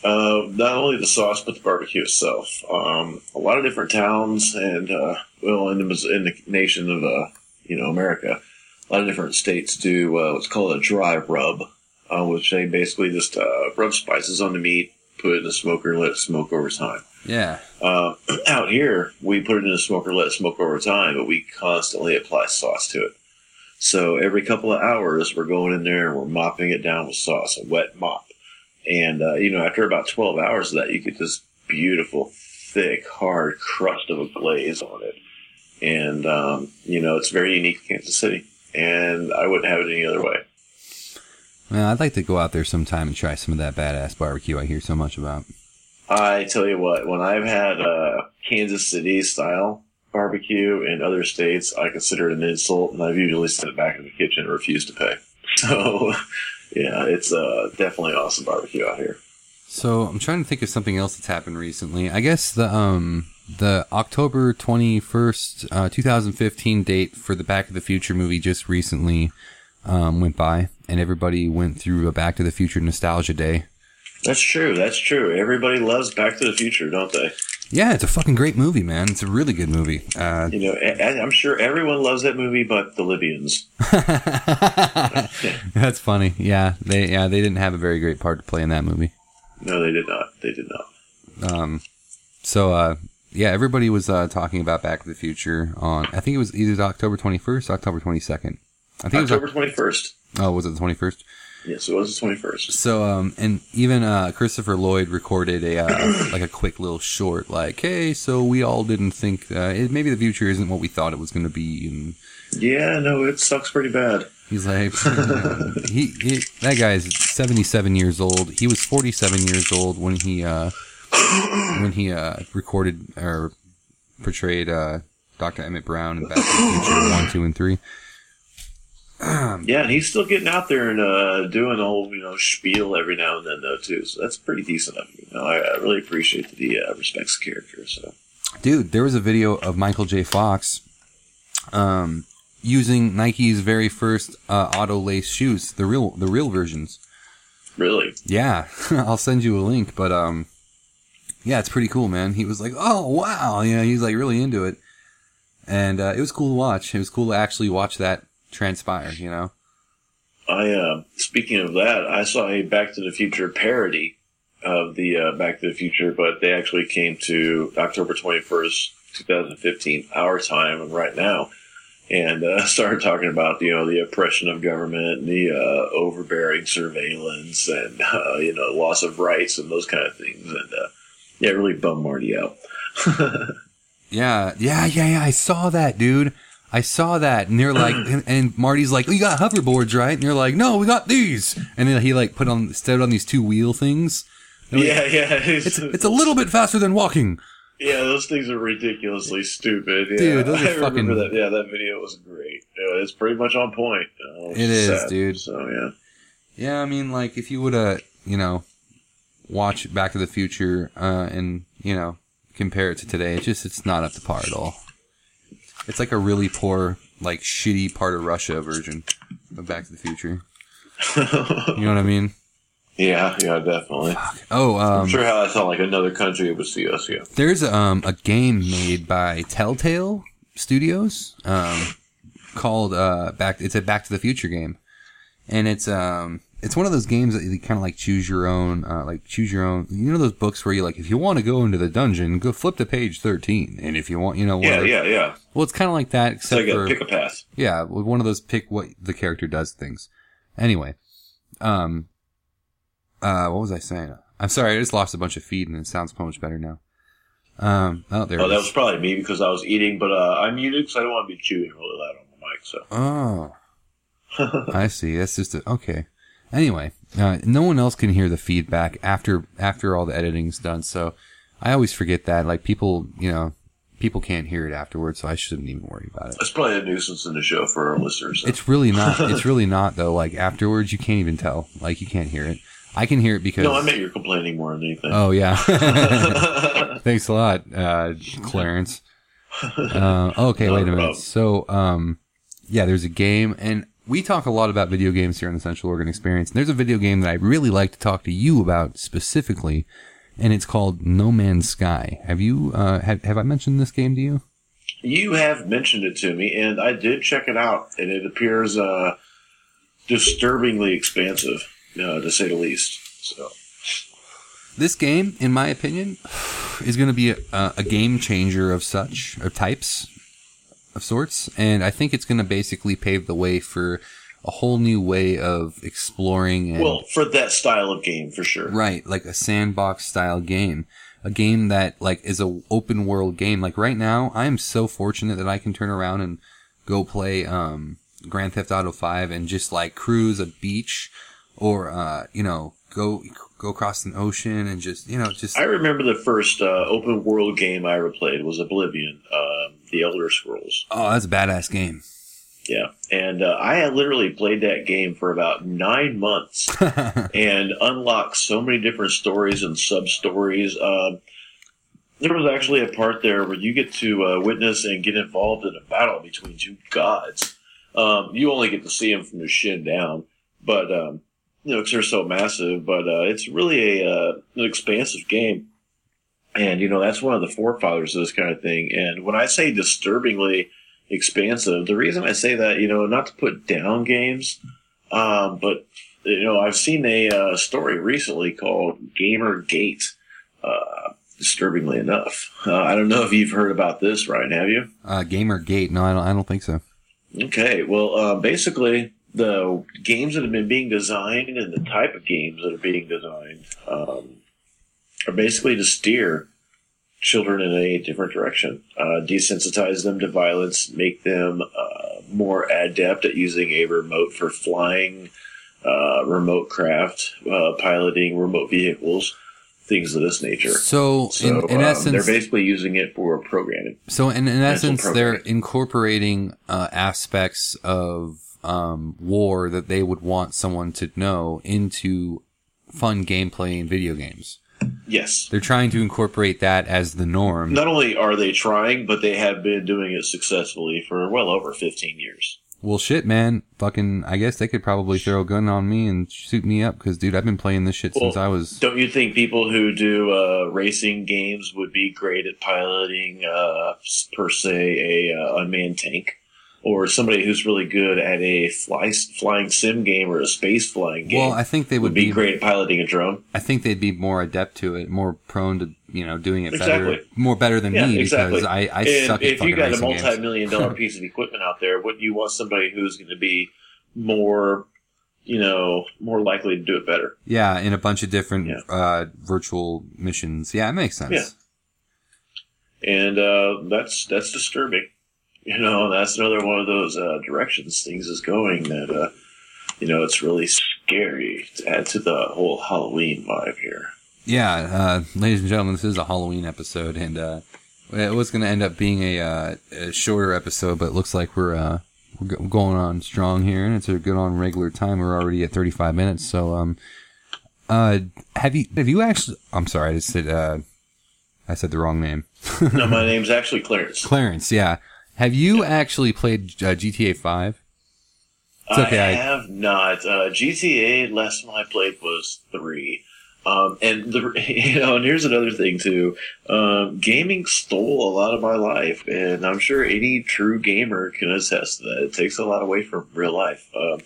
Uh, not only the sauce, but the barbecue itself. Um, a lot of different towns, and uh, well, in the, in the nation of uh, you know America, a lot of different states do uh, what's called a dry rub, uh, which they basically just uh, rub spices on the meat, put it in a smoker, let it smoke over time. Yeah. Uh, out here, we put it in a smoker, let it smoke over time, but we constantly apply sauce to it. So every couple of hours, we're going in there and we're mopping it down with sauce, a wet mop. And, uh, you know, after about 12 hours of that, you get this beautiful, thick, hard crust of a glaze on it. And, um, you know, it's very unique to Kansas City. And I wouldn't have it any other way. Man, I'd like to go out there sometime and try some of that badass barbecue I hear so much about. I tell you what, when I've had uh, Kansas City style barbecue in other states, I consider it an insult, and I've usually sent it back in the kitchen and refused to pay. So, yeah, it's uh, definitely awesome barbecue out here. So I'm trying to think of something else that's happened recently. I guess the um the October 21st, uh, 2015 date for the Back to the Future movie just recently um, went by, and everybody went through a Back to the Future nostalgia day. That's true. That's true. Everybody loves Back to the Future, don't they? Yeah, it's a fucking great movie, man. It's a really good movie. Uh, You know, I- I'm sure everyone loves that movie, but the Libyans. that's funny. Yeah, they yeah they didn't have a very great part to play in that movie. No, they did not. They did not. Um, so uh, yeah, everybody was uh, talking about Back to the Future on. I think it was either October 21st, October 22nd. I think it was. October 21st. Oh, was it the 21st? Yes, it was the 21st. So, um, and even uh, Christopher Lloyd recorded a uh, like a quick little short, like, "Hey, so we all didn't think uh, it, maybe the future isn't what we thought it was going to be," and Yeah, no, it sucks pretty bad. he's like, he, he that guy's seventy seven years old. He was forty seven years old when he uh, when he uh, recorded or portrayed uh, Doctor Emmett Brown in Back to the Future one, two, and three. Yeah, and he's still getting out there and uh, doing a whole you know spiel every now and then though too. So that's pretty decent of him. You know, I, I really appreciate that he uh, respects the character. So Dude, there was a video of Michael J. Fox um, using Nike's very first uh, auto lace shoes, the real the real versions. really, Yeah, I'll send you a link, but um, yeah, it's pretty cool, man. He was like, oh wow, you know, he's like really into it, and uh, it was cool to watch. It was cool to actually watch that transpire. You know. I uh, speaking of that, I saw a Back to the Future parody of the uh, Back to the Future, but they actually came to October twenty first, two thousand fifteen, our time, and right now, and uh, started talking about you know the oppression of government, and the uh, overbearing surveillance, and uh, you know loss of rights and those kind of things, and uh, yeah, it really bummed Marty out. Yeah, yeah, yeah, yeah. I saw that, dude. I saw that, and they're like, and, and Marty's like, "Oh, "You got hoverboards, right?" And you're like, "No, we got these." And then he like put on stood on these two wheel things. yeah, yeah, It's it's a little bit faster than walking. Yeah, those things are ridiculously stupid. Yeah. Dude, those are I remember fucking- that. Yeah, that video was great. It's pretty much on point. Uh, It is, sad. dude. So yeah, Yeah, I mean, like if you would have, you know, watch Back to the Future uh, and you know compare it to today, it's just it's not up to par at all. It's like a really poor, like shitty part of Russia version of Back to the Future. You know what I mean? yeah, yeah, definitely. Oh, um, I'm sure how that sound like another country would see us. Yeah, There's um, a game made by Telltale Studios um, called uh, Back. It's a Back to the Future game, and it's um, it's one of those games that you kind of like choose your own, uh, like choose your own. You know those books where you like, if you want to go into the dungeon, go flip to page thirteen, and if you want, you know, one yeah, yeah, yeah. Well, it's kind of like that, except like for pick a path. yeah, one of those pick what the character does things. Anyway, um, uh, what was I saying? I'm sorry, I just lost a bunch of feed and it sounds so much better now. Um, oh, there Oh, that was probably me because I was eating, but uh, I muted because I don't want to be chewing really loud on the mic. So Oh, I see. That's just a, okay. Anyway, uh, no one else can hear the feedback after after all the editing's done. So I always forget that. Like people, you know, people can't hear it afterwards. So I shouldn't even worry about it. It's probably a nuisance in the show for our listeners. It's really not. It's really not though. Like afterwards, you can't even tell. Like you can't hear it. I can hear it because. no, I meant you're complaining more than anything. Oh yeah. Thanks a lot, uh, Clarence. Uh, okay, wait a a minute. problem. So, um, yeah, there's a game, and we talk a lot about video games here on the Central Oregon Experience. And there's a video game that I really like to talk to you about specifically, and it's called No Man's Sky. Have you uh, have have I mentioned this game to you? You have mentioned it to me, and I did check it out, and it appears uh, disturbingly expansive, uh, to say the least. So, This game, in my opinion, is going to be a, a game changer of such of types of sorts, and I think it's going to basically pave the way for a whole new way of exploring and well, for that style of game, for sure. right, like a sandbox style game, a game that like is a open world game. Like right now, I am so fortunate that I can turn around and go play um, Grand Theft Auto Five and just like cruise a beach, or uh, you know, go go across an ocean and just you know just I remember the first uh, open world game I ever played was Oblivion, um, The Elder Scrolls. Oh, that's a badass game. Yeah, and uh, I had literally played that game for about nine months and unlocked so many different stories and sub stories. Um, there was actually a part there where you get to uh, witness and get involved in a battle between two gods. Um, you only get to see them from the shin down, but um, you know, 'cause they're so massive. But uh, it's really a uh, an expansive game, and you know that's one of the forefathers of this kind of thing. And when I say disturbingly expansive, the reason I say that, you know, not to put down games, um, but you know, I've seen a uh, story recently called Gamergate. Uh, disturbingly enough, uh, I don't know if you've heard about this, Ryan. Have you? uh, Gamergate? No, I don't. I don't think so. Okay, well, uh, basically, the games that have been being designed and the type of games that are being designed um, are basically to steer children in a different direction, uh, desensitize them to violence, make them uh, more adept at using a remote for flying, uh, remote craft, uh, piloting remote vehicles, things of this nature. So, So in, in um, essence, they're basically using it for programming. so in, in essence, they're incorporating uh, aspects of um, war that they would want someone to know into fun gameplay in video games. Yes. They're trying to incorporate that as the norm. not only are they trying, but they have been doing it successfully for well over 15 years. Well, shit, man. Fucking, I guess they could probably throw a gun on me and shoot me up because, dude, I've been playing this shit since I was. Don't you think people who do uh, racing games would be great at piloting, uh, per se, a uh, unmanned tank, or somebody who's really good at a fly, flying sim game or a space flying game? Well, I think they would would be be. great at piloting a drone. I think they'd be more adept to it, more prone to you know doing it better, Exactly. more better than Yeah, me exactly. because I I and suck at if you got a multi-million dollar piece of equipment out there, wouldn't you want somebody who's going to be more, you know, more likely to do it better? Yeah, in a bunch of different Yeah. uh, virtual missions. Yeah, it makes sense. Yeah. and uh, that's that's disturbing. You know, that's another one of those uh, directions things is going that uh, you know it's really scary to add to the whole Halloween vibe here. Yeah, uh, ladies and gentlemen, this is a Halloween episode, and uh, it was going to end up being a, uh, a shorter episode, but it looks like we're uh, we're go- going on strong here, and it's a good on regular time. We're already at 35 minutes, so um, uh, have you have you actually? I'm sorry, I just said uh, I said the wrong name. no, my name's actually Clarence. Clarence, yeah. Have you actually played uh, GTA 5? It's okay, I have not. Uh, GTA last time I played was three. Um, and the you know, and here's another thing too. Um, gaming stole a lot of my life, and I'm sure any true gamer can attest that. It takes a lot away from real life. Um,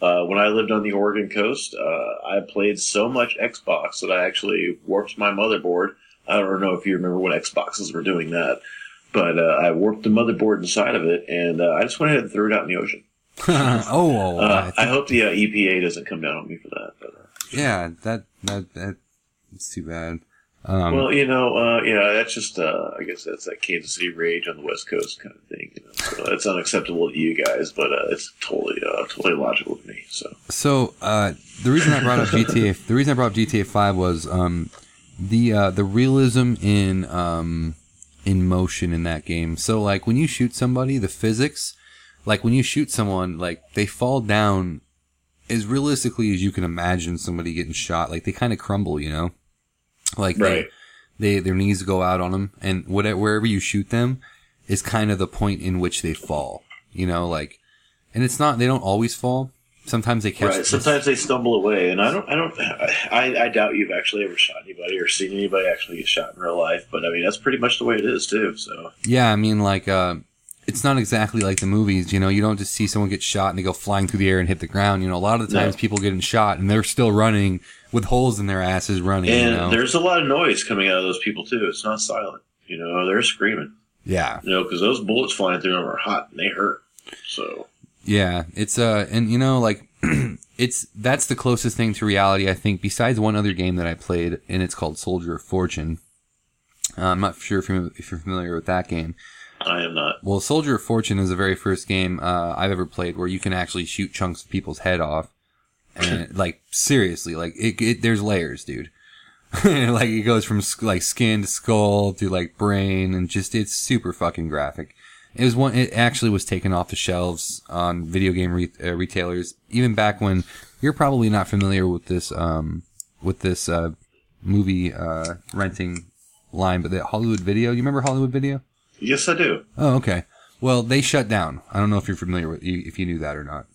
uh, when I lived on the Oregon coast, uh, I played so much Xbox that I actually warped my motherboard. I don't know if you remember when Xboxes were doing that, but uh, I warped the motherboard inside of it, and uh, I just went ahead and threw it out in the ocean. oh, I Uh, think- I hope the uh, EPA doesn't come down on me for that. But, uh, yeah, that that that it's too bad. Um, well, you know, uh, yeah, that's just, uh, I guess that's that Kansas City rage on the West Coast kind of thing. You know? So it's unacceptable to you guys, but uh, it's totally, uh, totally logical to me. So So uh, the reason I brought up GTA, the reason I brought up GTA Five was um, the uh, the realism in um, in motion in that game. So like when you shoot somebody, the physics, like when you shoot someone, like they fall down as realistically as you can imagine somebody getting shot. Like they kind of crumble, you know, like they- they their knees go out on them, and whatever wherever you shoot them is kind of the point in which they fall. You know, like, and it's not they don't always fall. Sometimes they catch. right, sometimes they stumble away, and I don't, I don't, I, I doubt you've actually ever shot anybody or seen anybody actually get shot in real life. But I mean, that's pretty much the way it is too. So Yeah, I mean, like, uh, it's not exactly like the movies. You know, you don't just see someone get shot and they go flying through the air and hit the ground. You know, a lot of the No. times people getting shot and they're still running with holes in their asses running. and you know, there's a lot of noise coming out of those people too. It's not silent. You know, they're screaming. yeah, You know, because those bullets flying through them are hot and they hurt. So yeah. It's uh, and you know, like, it's that's the closest thing to reality I think. Besides one other game that I played, and it's called Soldier of Fortune. Uh, I'm not sure if you're, if you're familiar with that game. I am not. Well, Soldier of Fortune is the very first game uh, I've ever played where you can actually shoot chunks of people's head off, and like seriously, like it, it there's layers, dude. like it goes from like skin to skull to like brain, and just it's super fucking graphic. It was one. It actually was taken off the shelves on video game re- uh, retailers even back when you're probably not familiar with this um with this uh movie uh renting line, but the Hollywood Video. You remember Hollywood Video? Yes, I do. Oh, okay. Well, they shut down. I don't know if you're familiar with if you knew that or not.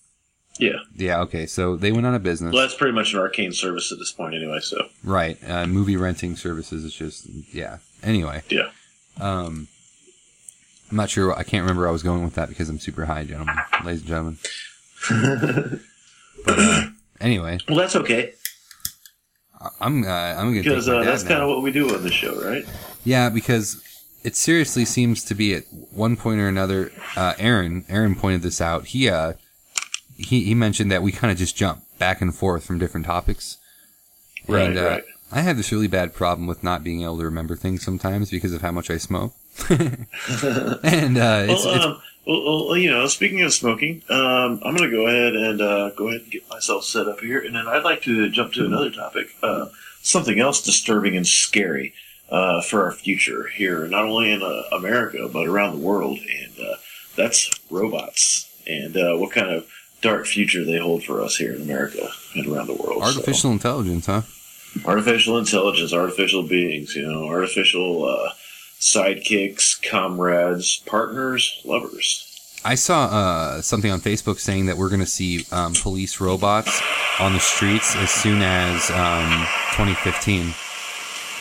Yeah. Yeah. Okay. So they went out of business. Well, that's pretty much an arcane service at this point, anyway. So Right. Uh, movie renting services is just yeah. Anyway, yeah. um, I'm not sure. I can't remember where I was going with that because I'm super high, gentlemen, ladies and gentlemen. But uh, anyway, Well, that's okay I- I'm uh, I'm gonna because uh, that's kind of what we do on the show, right? Yeah, because it seriously seems to be at one point or another. Uh, Aaron, Aaron pointed this out. He, uh, he, he mentioned that we kind of just jump back and forth from different topics. Right, and, uh, right. I have this really bad problem with not being able to remember things sometimes because of how much I smoke. and uh, it's, well, it's um, well, well, you know, speaking of smoking, um, I'm going to go ahead and uh, go ahead and get myself set up here, and then I'd like to jump to another topic, uh, something else disturbing and scary uh, for our future here, not only in uh, America but around the world, and uh, that's robots and uh, what kind of dark future they hold for us here in America and around the world. So- artificial intelligence, huh? Artificial intelligence, artificial beings, you know, artificial uh, sidekicks, comrades, partners, lovers. I saw uh, something on Facebook saying that we're going to see um, police robots on the streets as soon as um, 2015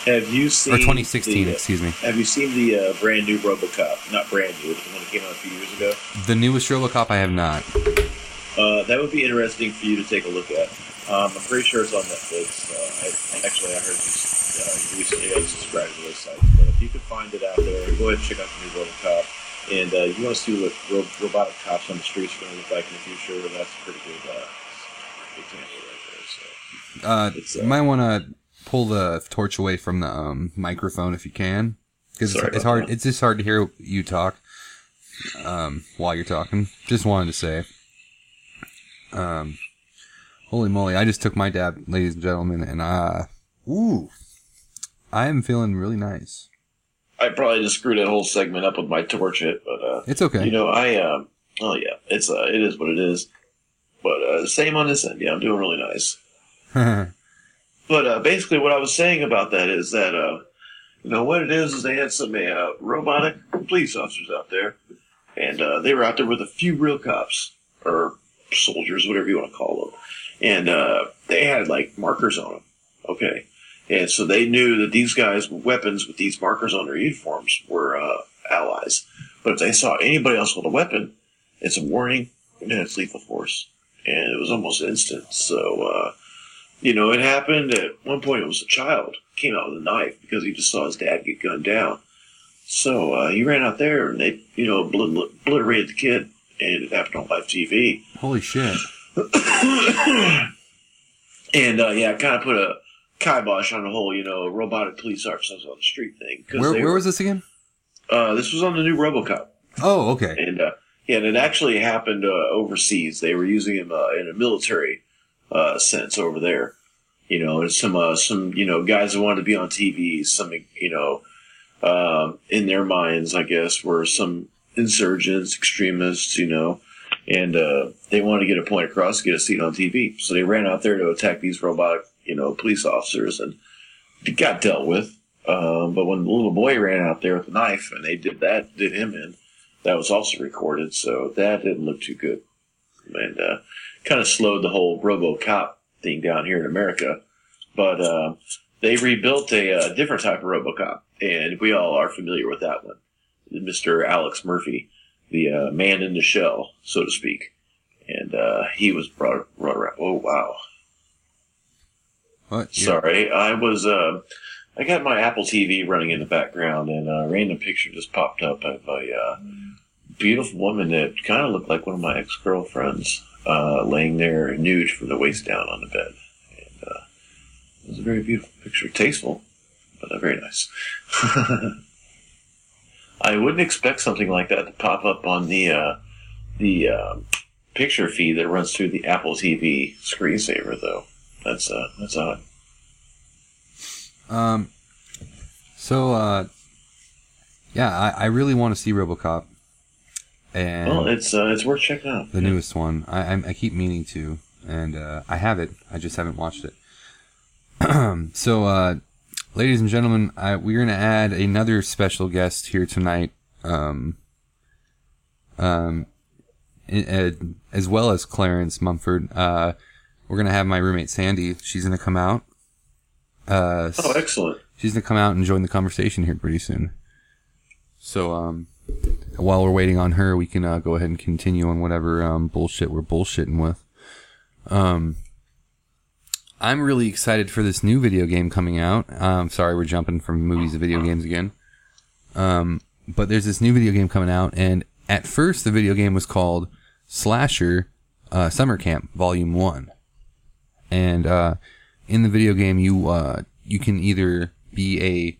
Have you seen or 2016. the- excuse me. Have you seen the uh, brand new RoboCop? Not brand new, the one that came out a few years ago. The newest RoboCop I have not. Uh, that would be interesting for you to take a look at. Um, I'm pretty sure it's on Netflix. I, actually, I heard you uh, recently unsubscribed to those sites. But if you can find it out there, go ahead and check out the new RoboCop. And uh, you want to see what ro- robotic cops on the streets are going to look like in the future. That's a pretty good uh, example right there. So. Uh, you uh, might want to pull the torch away from the um, microphone if you can, because it's, it's hard. that. It's just hard to hear you talk um, while you're talking. Just wanted to say, um, holy moly! I just took my dab, ladies and gentlemen, and uh, ooh, I am feeling really nice. I probably just screwed that whole segment up with my torch hit, but uh, It's okay. you know, I um, oh yeah, it's uh, it is what it is. But uh, same on this end. Yeah, I'm doing really nice. But uh, basically, what I was saying about that is that uh, you know what it is is they had some uh, robotic police officers out there, and uh, they were out there with a few real cops or soldiers, whatever you want to call them, and uh, they had like markers on them. Okay, and so they knew that these guys with weapons with these markers on their uniforms were uh, allies. But if they saw anybody else with a weapon, it's a warning and it's lethal force, and it was almost instant. So. Uh, you know, it happened at one point. It was a child came out with a knife because he just saw his dad get gunned down. So uh, he ran out there and they, you know, obliterated the kid, and it happened on live TV. Holy shit! and uh, yeah, kind of put a kibosh on the whole, you know, robotic police officers on the street thing. Where, where were- was this again? Uh, this was on the new RoboCop. Oh, okay. and uh, yeah, and it actually happened uh, overseas. They were using him uh, in a military uh, sense over there. You know, and some uh, some you know guys that wanted to be on TV. Some you know, um, in their minds, I guess, were some insurgents, extremists. You know, and uh, they wanted to get a point across, get a seat on TV. So they ran out there to attack these robotic, you know, police officers, and got dealt with. Um, but when the little boy ran out there with a knife, and they did that, did him in that was also recorded, so that didn't look too good, and uh, kind of slowed the whole RoboCop thing down here in America. But uh, they rebuilt a, uh different type of RoboCop, and we all are familiar with that one, Mister Alex Murphy, the uh, man in the shell, so to speak, and uh, he was brought, brought around. Oh wow, What? Sorry, I was. Uh, I got my Apple TV running in the background, and a random picture just popped up of a uh, beautiful woman that kind of looked like one of my ex girlfriends, uh, laying there nude from the waist down on the bed. And uh, it was a very beautiful picture, tasteful, but uh, very nice. I wouldn't expect something like that to pop up on the uh, the uh, picture feed that runs through the Apple TV screensaver, though. That's uh, that's odd. Um. So, uh, yeah, I, I really want to see RoboCop, and Well, it's uh, it's worth checking out. the newest one. I, I I keep meaning to, and uh, I have it. I just haven't watched it. so, uh, ladies and gentlemen, I, we're gonna add another special guest here tonight. Um. Um. as well as Clarence Mumferd. Uh, we're gonna have my roommate Sandy. She's gonna come out. Uh, Oh, excellent. she's gonna come out and join the conversation here pretty soon. So, um, while we're waiting on her, we can uh, go ahead and continue on whatever um, bullshit we're bullshitting with. Um, I'm really excited for this new video game coming out. Um, sorry, we're jumping from movies to video games again. Um, but there's this new video game coming out, and at first the video game was called Slasher uh, Summer Camp Volume One, and uh, in the video game you uh, you can either be a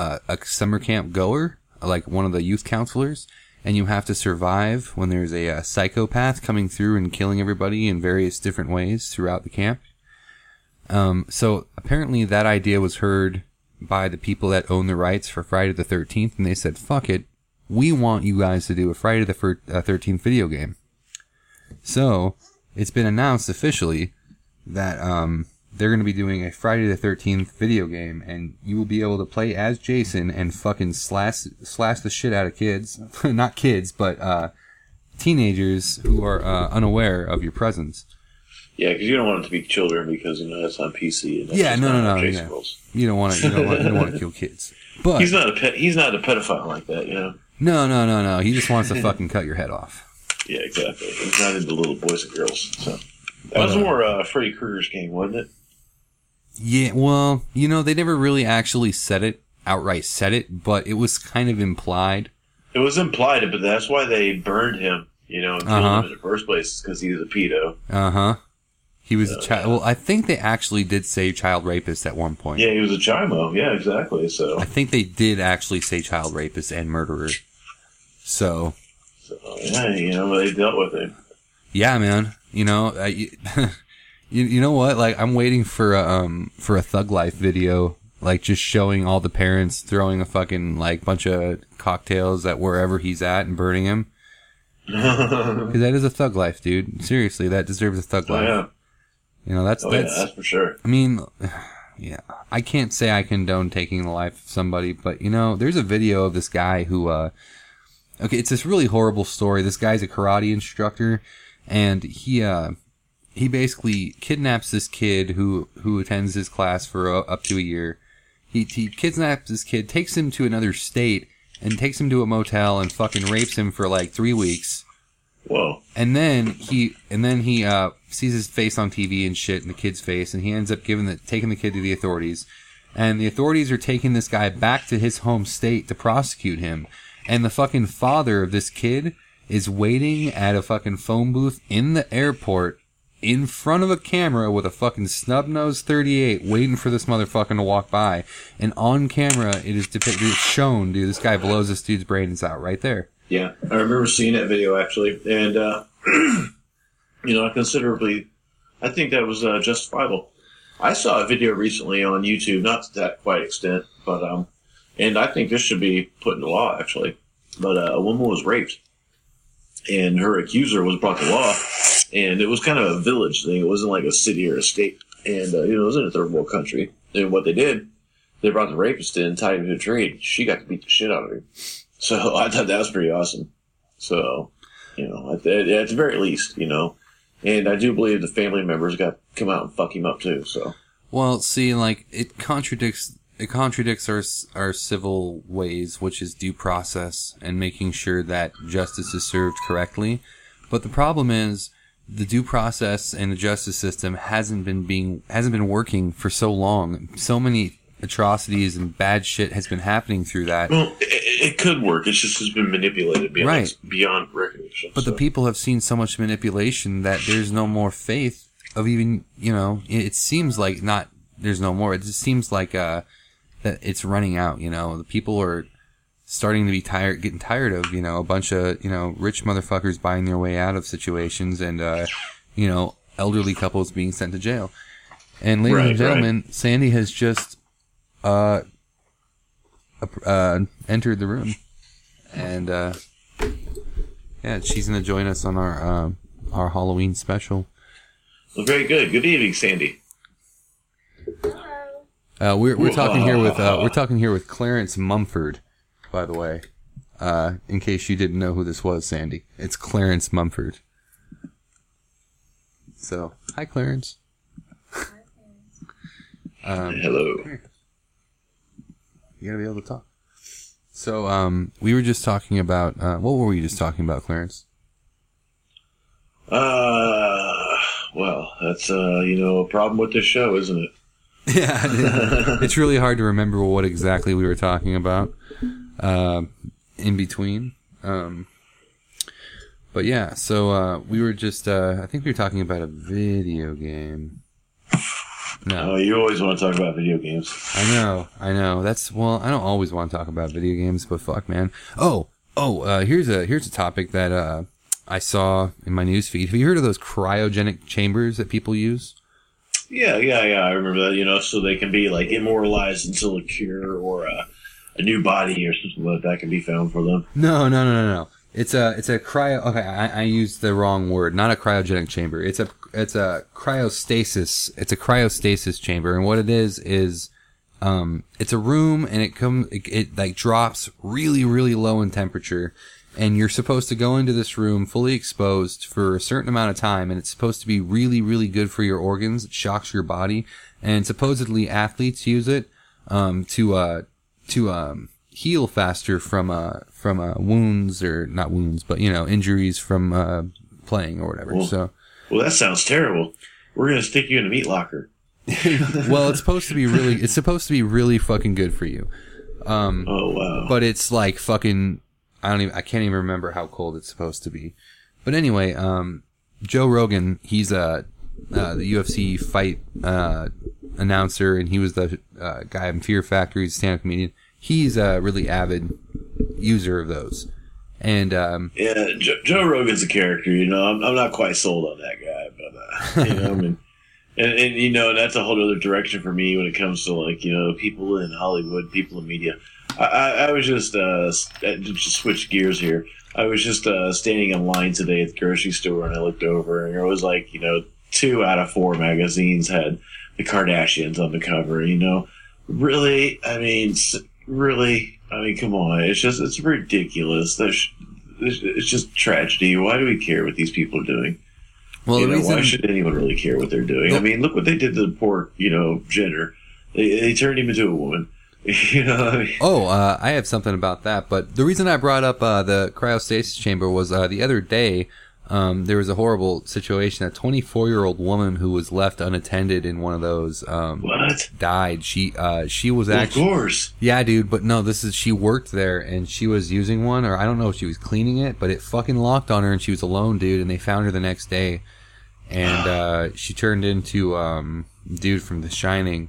a summer camp goer, like one of the youth counselors, and you have to survive when there's a, uh psychopath coming through and killing everybody in various different ways throughout the camp. Um, so apparently that idea was heard by the people that own the rights for Friday the 13th, and they said, fuck it, we want you guys to do a Friday the uh, 13th video game. So it's been announced officially that um, they're going to be doing a Friday the 13th video game, and you will be able to play as Jason and fucking slash slash the shit out of kids. Not kids, but uh, teenagers who are uh, unaware of your presence. Yeah, because you don't want it to be children because you know that's on PC. And that's Yeah, no, no, no, yeah. rolls. You don't want to. You don't want. You don't want to kill kids. But He's not a pet. He's not a pedophile like that. You know. no, no, no, no. He just wants to fucking cut your head off. Yeah, exactly. He's not into little boys and girls. So that was Uh, more uh, Freddy Krueger's game, wasn't it? Yeah. Well, you know, they never really actually said it outright. Said it, but it was kind of implied. It was implied, but that's why they burned him. You know, and killed Uh-huh. him in the first place because he was a pedo. Uh huh. He was a child. Well, I think they actually did say child rapist at one point. Yeah, he was a chimo. Yeah, exactly. So, I think they did actually say child rapist and murderer. So so yeah, you know, they dealt with him. yeah, man. You know, uh, you, you know what? Like I'm waiting for a um for a Thug Life video, like just showing all the parents throwing a fucking like bunch of cocktails at wherever he's at and burning him. Because that is a Thug Life, dude. Seriously, that deserves a Thug Oh Life. yeah, You know, that's oh yeah, that's. that's for sure. I mean, yeah, I can't say I condone taking the life of somebody, but you know, there's a video of this guy who, uh, okay, it's this really horrible story. This guy's a karate instructor, and he, uh, he basically kidnaps this kid who who attends his class for uh, up to a year. He he kidnaps this kid, takes him to another state, and takes him to a motel and fucking rapes him for like three weeks. Whoa. And then he and then he uh, sees his face on TV and shit, and the kid's face, and he ends up giving the taking the kid to the authorities, and the authorities are taking this guy back to his home state to prosecute him, and the fucking father of this kid is waiting at a fucking phone booth in the airport in front of a camera with a fucking snub nose 38 waiting for this motherfucker to walk by. And on camera it is depicted it's shown dude this guy blows this dude's brains out right there Yeah, I remember seeing that video actually, and uh, you know, I considerably, I think that was uh, justifiable. I saw a video recently on YouTube, not to that quite extent, but um, and I think this should be put into law actually. But uh, a woman was raped, and her accuser was brought to law, and it was kind of a village thing. It wasn't like a city or a state, and uh, you know, it was in a third world country. And what they did, they brought the rapist in, tied him to a tree. She got to beat the shit out of him. So I thought that was pretty awesome. So, you know, at the, at the very least, you know, and I do believe the family members got come out and fuck him up too. So, Well, see, like it contradicts it contradicts our our civil ways, which is due process and making sure that justice is served correctly. But the problem is the due process and the justice system hasn't been being hasn't been working for so long. So many atrocities and bad shit has been happening through that. well, it, it could work. It's just has been manipulated beyond Right. beyond recognition. But the people have seen so much manipulation that there's no more faith of even, you know, it, it seems like not, there's no more. It just seems like, uh, that it's running out, you know, the people are starting to be tired, getting tired of, you know, a bunch of, you know, rich motherfuckers buying their way out of situations and, uh, you know, elderly couples being sent to jail. And ladies Right, and gentlemen, Sandy has just, uh, uh, entered the room. And, uh, yeah, she's gonna join us on our um, our Halloween special. Well, very good. Good evening, Sandy. Hello. Uh, we're we're talking here with uh, we're talking here with Clarence Mumferd, by the way. Uh, in case you didn't know who this was, Sandy, it's Clarence Mumferd. So, hi Clarence. hi, Clarence. Um, Hello. You gotta be able to talk. So, um, we were just talking about uh, what were we just talking about, Clarence? Uh, well, that's uh, you know, a problem with this show, isn't it? Yeah, it's really hard to remember what exactly we were talking about uh, in between. Um, but yeah, so uh, we were just, uh, I think we were talking about a video game. No, Oh, you always want to talk about video games. I know, I know. That's well, I don't always want to talk about video games, but fuck, man. Oh, oh, uh, here's a here's a topic that uh, I saw in my news feed. Have you heard of those cryogenic chambers that people use? Yeah, yeah, yeah. I remember that. You know, so they can be like immortalized until a cure or a, a new body or something like that can be found for them. No, no, no, no, no. It's a it's a cryo. Okay, I, I used the wrong word. Not a cryogenic chamber. It's a it's a cryostasis. It's a cryostasis chamber, and what it is is, um, it's a room, and it comes it, it like drops really really low in temperature, and you're supposed to go into this room fully exposed for a certain amount of time, and it's supposed to be really, really good for your organs. It shocks your body, and supposedly athletes use it um, to uh, to um, heal faster from uh, from uh, wounds or not wounds, but you know injuries from uh, playing or whatever. Well- so, Well, that sounds terrible. We're gonna stick you in a meat locker. well, it's supposed to be really, it's supposed to be really fucking good for you. Um, Oh wow. but it's like fucking I don't even I can't even remember how cold it's supposed to be. But anyway, um Joe Rogan, he's a uh, the UFC fight uh, announcer, and he was the uh, guy in Fear Factory, stand-up comedian. He's a really avid user of those, and um, Yeah, Joe, Joe Rogan's a character. You know, I'm, I'm not quite sold on that guy, but uh, you know, I mean, and, and you know, that's a whole other direction for me when it comes to like you know people in Hollywood, people in media. I, I, I was just uh, s- uh, just switch gears here. I was just uh, standing in line today at the grocery store, and I looked over, and there was like you know two out of four magazines had the Kardashians on the cover. You know, really, I mean, really, I mean, come on, it's just it's ridiculous. There's it's just tragedy. Why do we care what these people are doing? well, you the know, reason why should anyone really care what they're doing? I mean, look what they did to the poor, you know, Jenner. They, they turned him into a woman. you know, I mean, Oh, uh, I have something about that. But the reason I brought up uh, the cryostasis chamber was uh, the other day. Um, there was a horrible situation. A 24 year old woman who was left unattended in one of those um, what? died. She uh, she was Well, of actually course. yeah, dude. But no, this is she worked there and she was using one, or I don't know if she was cleaning it, but it fucking locked on her and she was alone, dude. And they found her the next day, and uh, she turned into um, dude from The Shining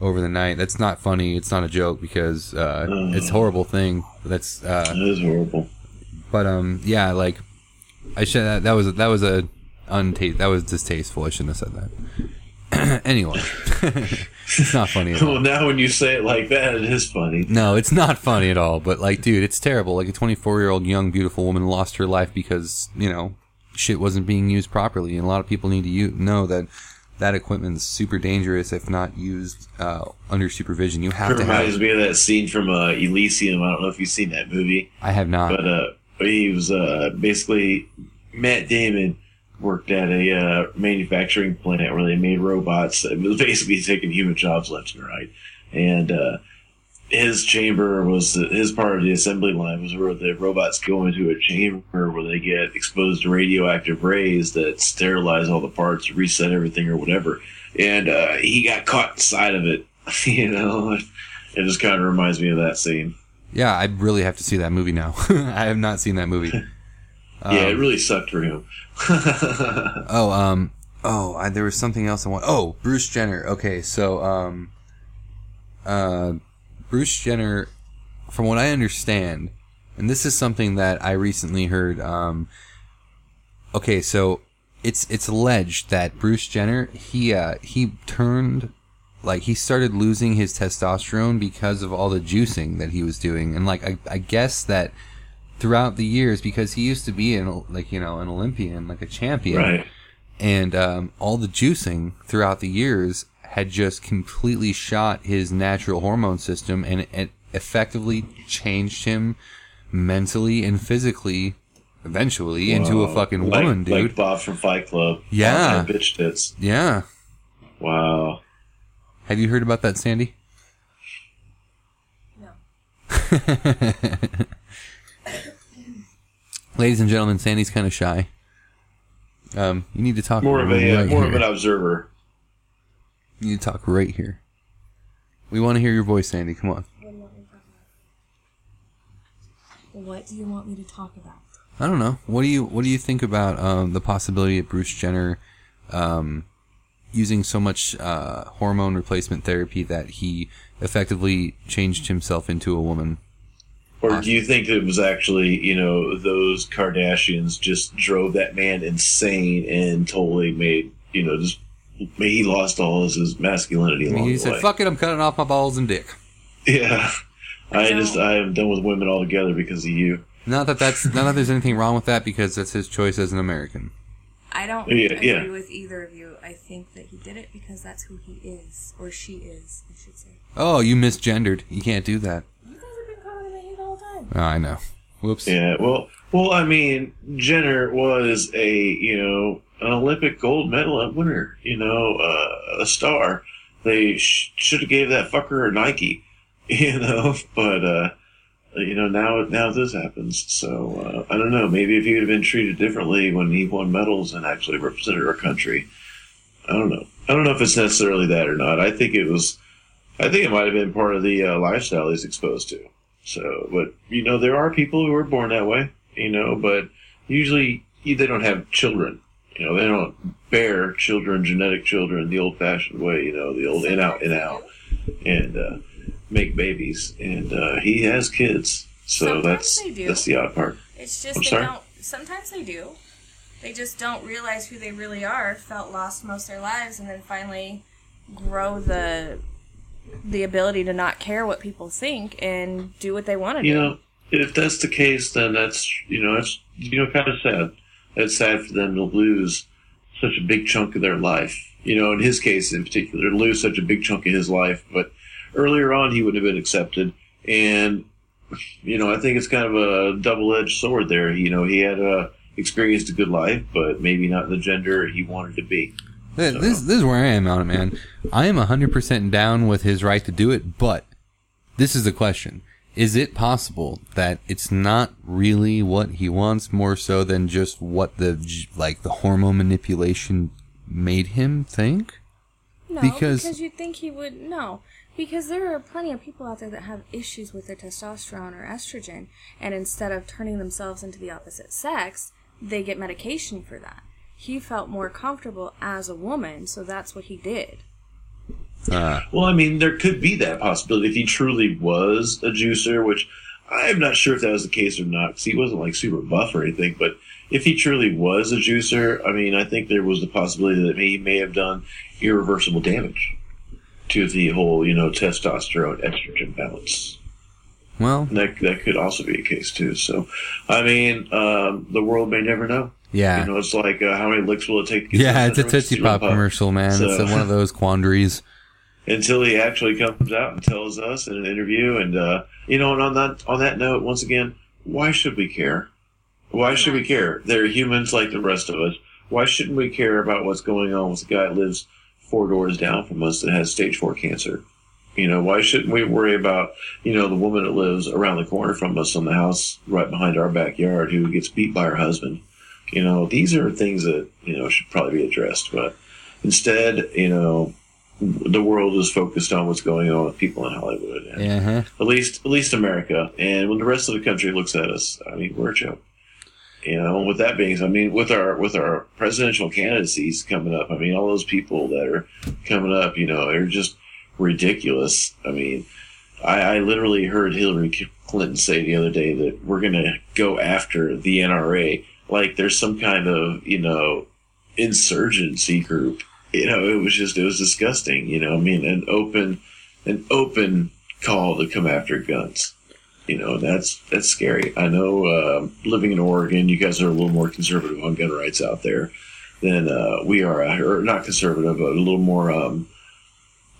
over the night. That's not funny. It's not a joke because uh, it's a horrible thing. That's uh, That is horrible. but um, yeah, like I should that, that was that was a untaste that was distasteful. I shouldn't have said that. anyway, it's not funny at all. Well, now when you say it like that, it is funny. No, it's not funny at all. But like, dude, it's terrible. Like a 24 year old young beautiful woman lost her life because you know shit wasn't being used properly, and a lot of people need to u- know that that equipment's super dangerous if not used uh, under supervision. You have It to reminds have. me of that scene from uh, Elysium. I don't know if you've seen that movie. I have not. but uh, he was uh, basically Matt Damon worked at a uh, manufacturing plant where they made robots that was basically taking human jobs left and right, and uh, his chamber was his part of the assembly line was where the robots go into a chamber where they get exposed to radioactive rays that sterilize all the parts, reset everything or whatever, and uh, he got caught inside of it. You know, it just kind of reminds me of that scene. Yeah, I really have to see that movie now. I have not seen that movie. yeah, it Um, really sucked for him. Oh, um, oh, I, there was something else I want. Oh, Bruce Jenner. Okay, so, um, uh, Bruce Jenner, from what I understand, and this is something that I recently heard. Um, okay, so it's it's alleged that Bruce Jenner he uh, he turned like he started losing his testosterone because of all the juicing that he was doing, and like I, I guess that throughout the years because he used to be an like you know an Olympian like a champion right. and um, all the juicing throughout the years had just completely shot his natural hormone system and it effectively changed him mentally and physically eventually into a fucking Like- woman dude Like Bob from Fight Club. Yeah. Bitch tits. yeah Wow. Have you heard about that sandy No. ladies and gentlemen sandy's kind of shy um, you need to talk More of a uh, right more here. of an observer. you need to talk right here we want to hear your voice sandy come on What do you want me to talk about? What do you want me to talk about? I don't know. What do you What do you think about um, the possibility of Bruce Jenner um, using so much uh, hormone replacement therapy that he effectively changed himself into a woman? Or do you think it was actually, you know, those Kardashians just drove that man insane and totally made, you know, just he lost all his, his masculinity along he the said, way. "Fuck it, I'm cutting off my balls and dick." Yeah. I No. just I am done with women altogether because of you. Not that that's not that there's anything wrong with that because that's his choice as an American. I don't Yeah, agree yeah. with either of you. I think that he did it because that's who he is, or she is, I should say. Oh, you misgendered. You can't do that. You guys have been calling him a he the whole time. Oh, I know. Whoops. Yeah, well, well, I mean, Jenner was a you know an Olympic gold medal winner, you know, uh, a star. They sh- should have gave that fucker a Nike, you know, but uh, you know now now this happens. So uh, I don't know. Maybe if he would have been treated differently when he won medals and actually represented our country, I don't know. I don't know if it's necessarily that or not. I think it was. I think it might have been part of the uh, lifestyle he's exposed to. So, but you know, there are people who are born that way, you know, but usually they don't have children. You know, they don't bear children, genetic children, the old-fashioned way. You know, the old in out, in out, and uh, make babies. And uh, he has kids, so Sometimes that's they do. that's the odd part. It's just I'm they sorry? don't. Sometimes they do. They just don't realize who they really are. Felt lost most of their lives, and then finally grow the the ability to not care what people think and do what they want to You do. know, if that's the case, then that's you know, it's you know, kind of sad. It's sad for them to lose such a big chunk of their life. You know, in his case in particular, to lose such a big chunk of his life. But earlier on, he would have been accepted, and you know, I think it's kind of a double-edged sword there. You know, he had uh, experienced a good life, but maybe not the gender he wanted to be. This, this this is where I am on it, man. I am 100% down with his right to do it, but this is the question. Is it possible that it's not really what he wants more so than just what the like the hormone manipulation made him think? No, Because- because, you'd think he would. No, because there are plenty of people out there that have issues with their testosterone or estrogen, and instead of turning themselves into the opposite sex, they get medication for that. He felt more comfortable as a woman, so that's what he did. Uh, Well, I mean, there could be that possibility if he truly was a juicer, which I'm not sure if that was the case or not, because he wasn't like super buff or anything. But if he truly was a juicer, I mean, I think there was the possibility that he may have done irreversible damage to the whole, you know, testosterone estrogen balance. well, that that could also be a case too. So, I mean, um, the world may never know. yeah. You know, it's like uh, how many licks will it take? to yeah, it's a Tootsie Tootsie Pop commercial, man. So- it's one of those quandaries. until he actually comes out and tells us in an interview. And uh, you know, and on that on that note, once again, why should we care? Why should we care? They're humans like the rest of us. Why shouldn't we care about what's going on with the guy that lives four doors down from us that has stage four cancer? You know, why shouldn't we worry about, you know, the woman that lives around the corner from us on the house right behind our backyard who gets beat by her husband? You know, these are things that, you know, should probably be addressed. But instead, you know, the world is focused on what's going on with people in Hollywood. And Yeah. huh? At least, at least America. And when the rest of the country looks at us, I mean, we're a joke. You know, with that being, I mean, with our with our presidential candidacies coming up, I mean, all those people that are coming up, you know, they're just ridiculous. I mean, I, I literally heard Hillary Clinton say the other day that we're going to go after the NRA like there's some kind of you know insurgency group. You know, it was just it was disgusting. You know, I mean, an open an open call to come after guns. You know, that's that's scary. I know uh, living in Oregon, you guys are a little more conservative on gun rights out there than uh, we are, or not conservative, but a little more, um,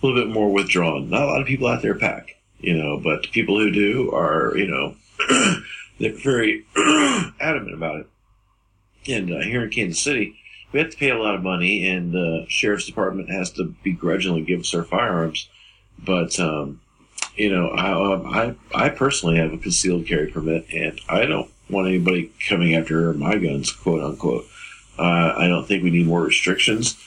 a little bit more withdrawn. Not a lot of people out there pack, you know, but people who do are, you know, they're very adamant about it. And uh, here in Kansas City, we have to pay a lot of money, and the sheriff's department has to begrudgingly give us our firearms. But um, you know, I, um, I I personally have a concealed carry permit, and I don't want anybody coming after my guns, quote unquote. Uh, I don't think we need more restrictions.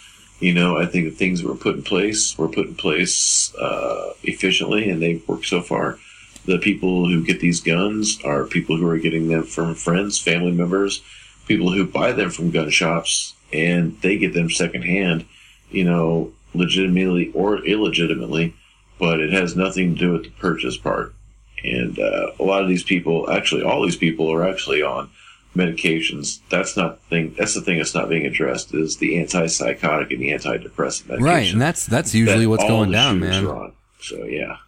You know, I think the things that were put in place were put in place uh, efficiently, and they've worked so far. The people who get these guns are people who are getting them from friends, family members, people who buy them from gun shops, and they get them secondhand. You know, legitimately or illegitimately but it has nothing to do with the purchase part. And uh, a lot of these people, actually, all these people are actually on medications. That's not the thing. That's the thing that's not being addressed is the antipsychotic and the antidepressant medication. Right, and that's that's usually that what's going down, man. So yeah.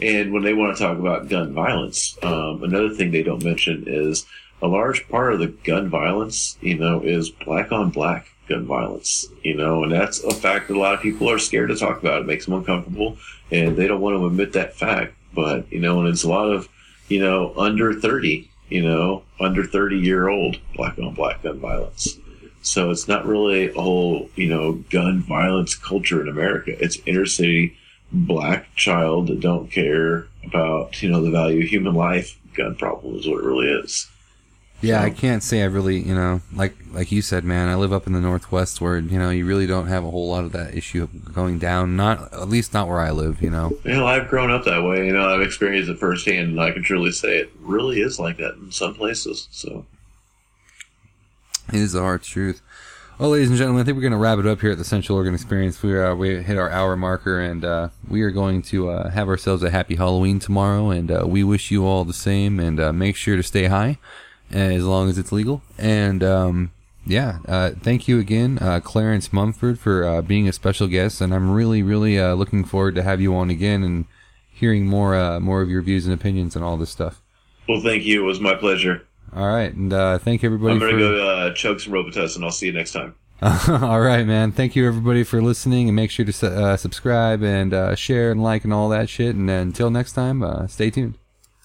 And when they want to talk about gun violence, um, another thing they don't mention is a large part of the gun violence, you know, is black on black gun violence, you know, and that's a fact that a lot of people are scared to talk about. It makes them uncomfortable and they don't want to admit that fact. But, you know, and it's a lot of you know, under 30, you know, under 30 year old black on black gun violence. So it's not really a whole, you know, gun violence culture in America. It's inner city black child that don't care about, you know, the value of human life. Gun problem is what it really is. Yeah, I can't say I really, you know, like like you said, man. I live up in the northwest, where you know you really don't have a whole lot of that issue of going down. Not at least not where I live, you know. You know, I've grown up that way. You know, I've experienced it firsthand, and I can truly say it really is like that in some places. So it is the hard truth. Well, ladies and gentlemen, I think we're going to wrap it up here at the Central Oregon Experience. We uh, we hit our hour marker, and uh, we are going to uh, have ourselves a happy Halloween tomorrow. And uh, we wish you all the same. And uh, make sure to stay high as long as it's legal. And um, yeah, uh, thank you again, uh, Clarence Mumferd, for uh, being a special guest. And I'm really, really uh, looking forward to have you on again and hearing more, uh, more of your views and opinions and all this stuff. Well, thank you. It was my pleasure. All right, and uh, thank everybody. I'm gonna for... go uh, chug some Robitussin, and I'll see you next time. all right, man. Thank you everybody for listening, and make sure to uh, subscribe and uh, share and like and all that shit. And until next time, uh, stay tuned.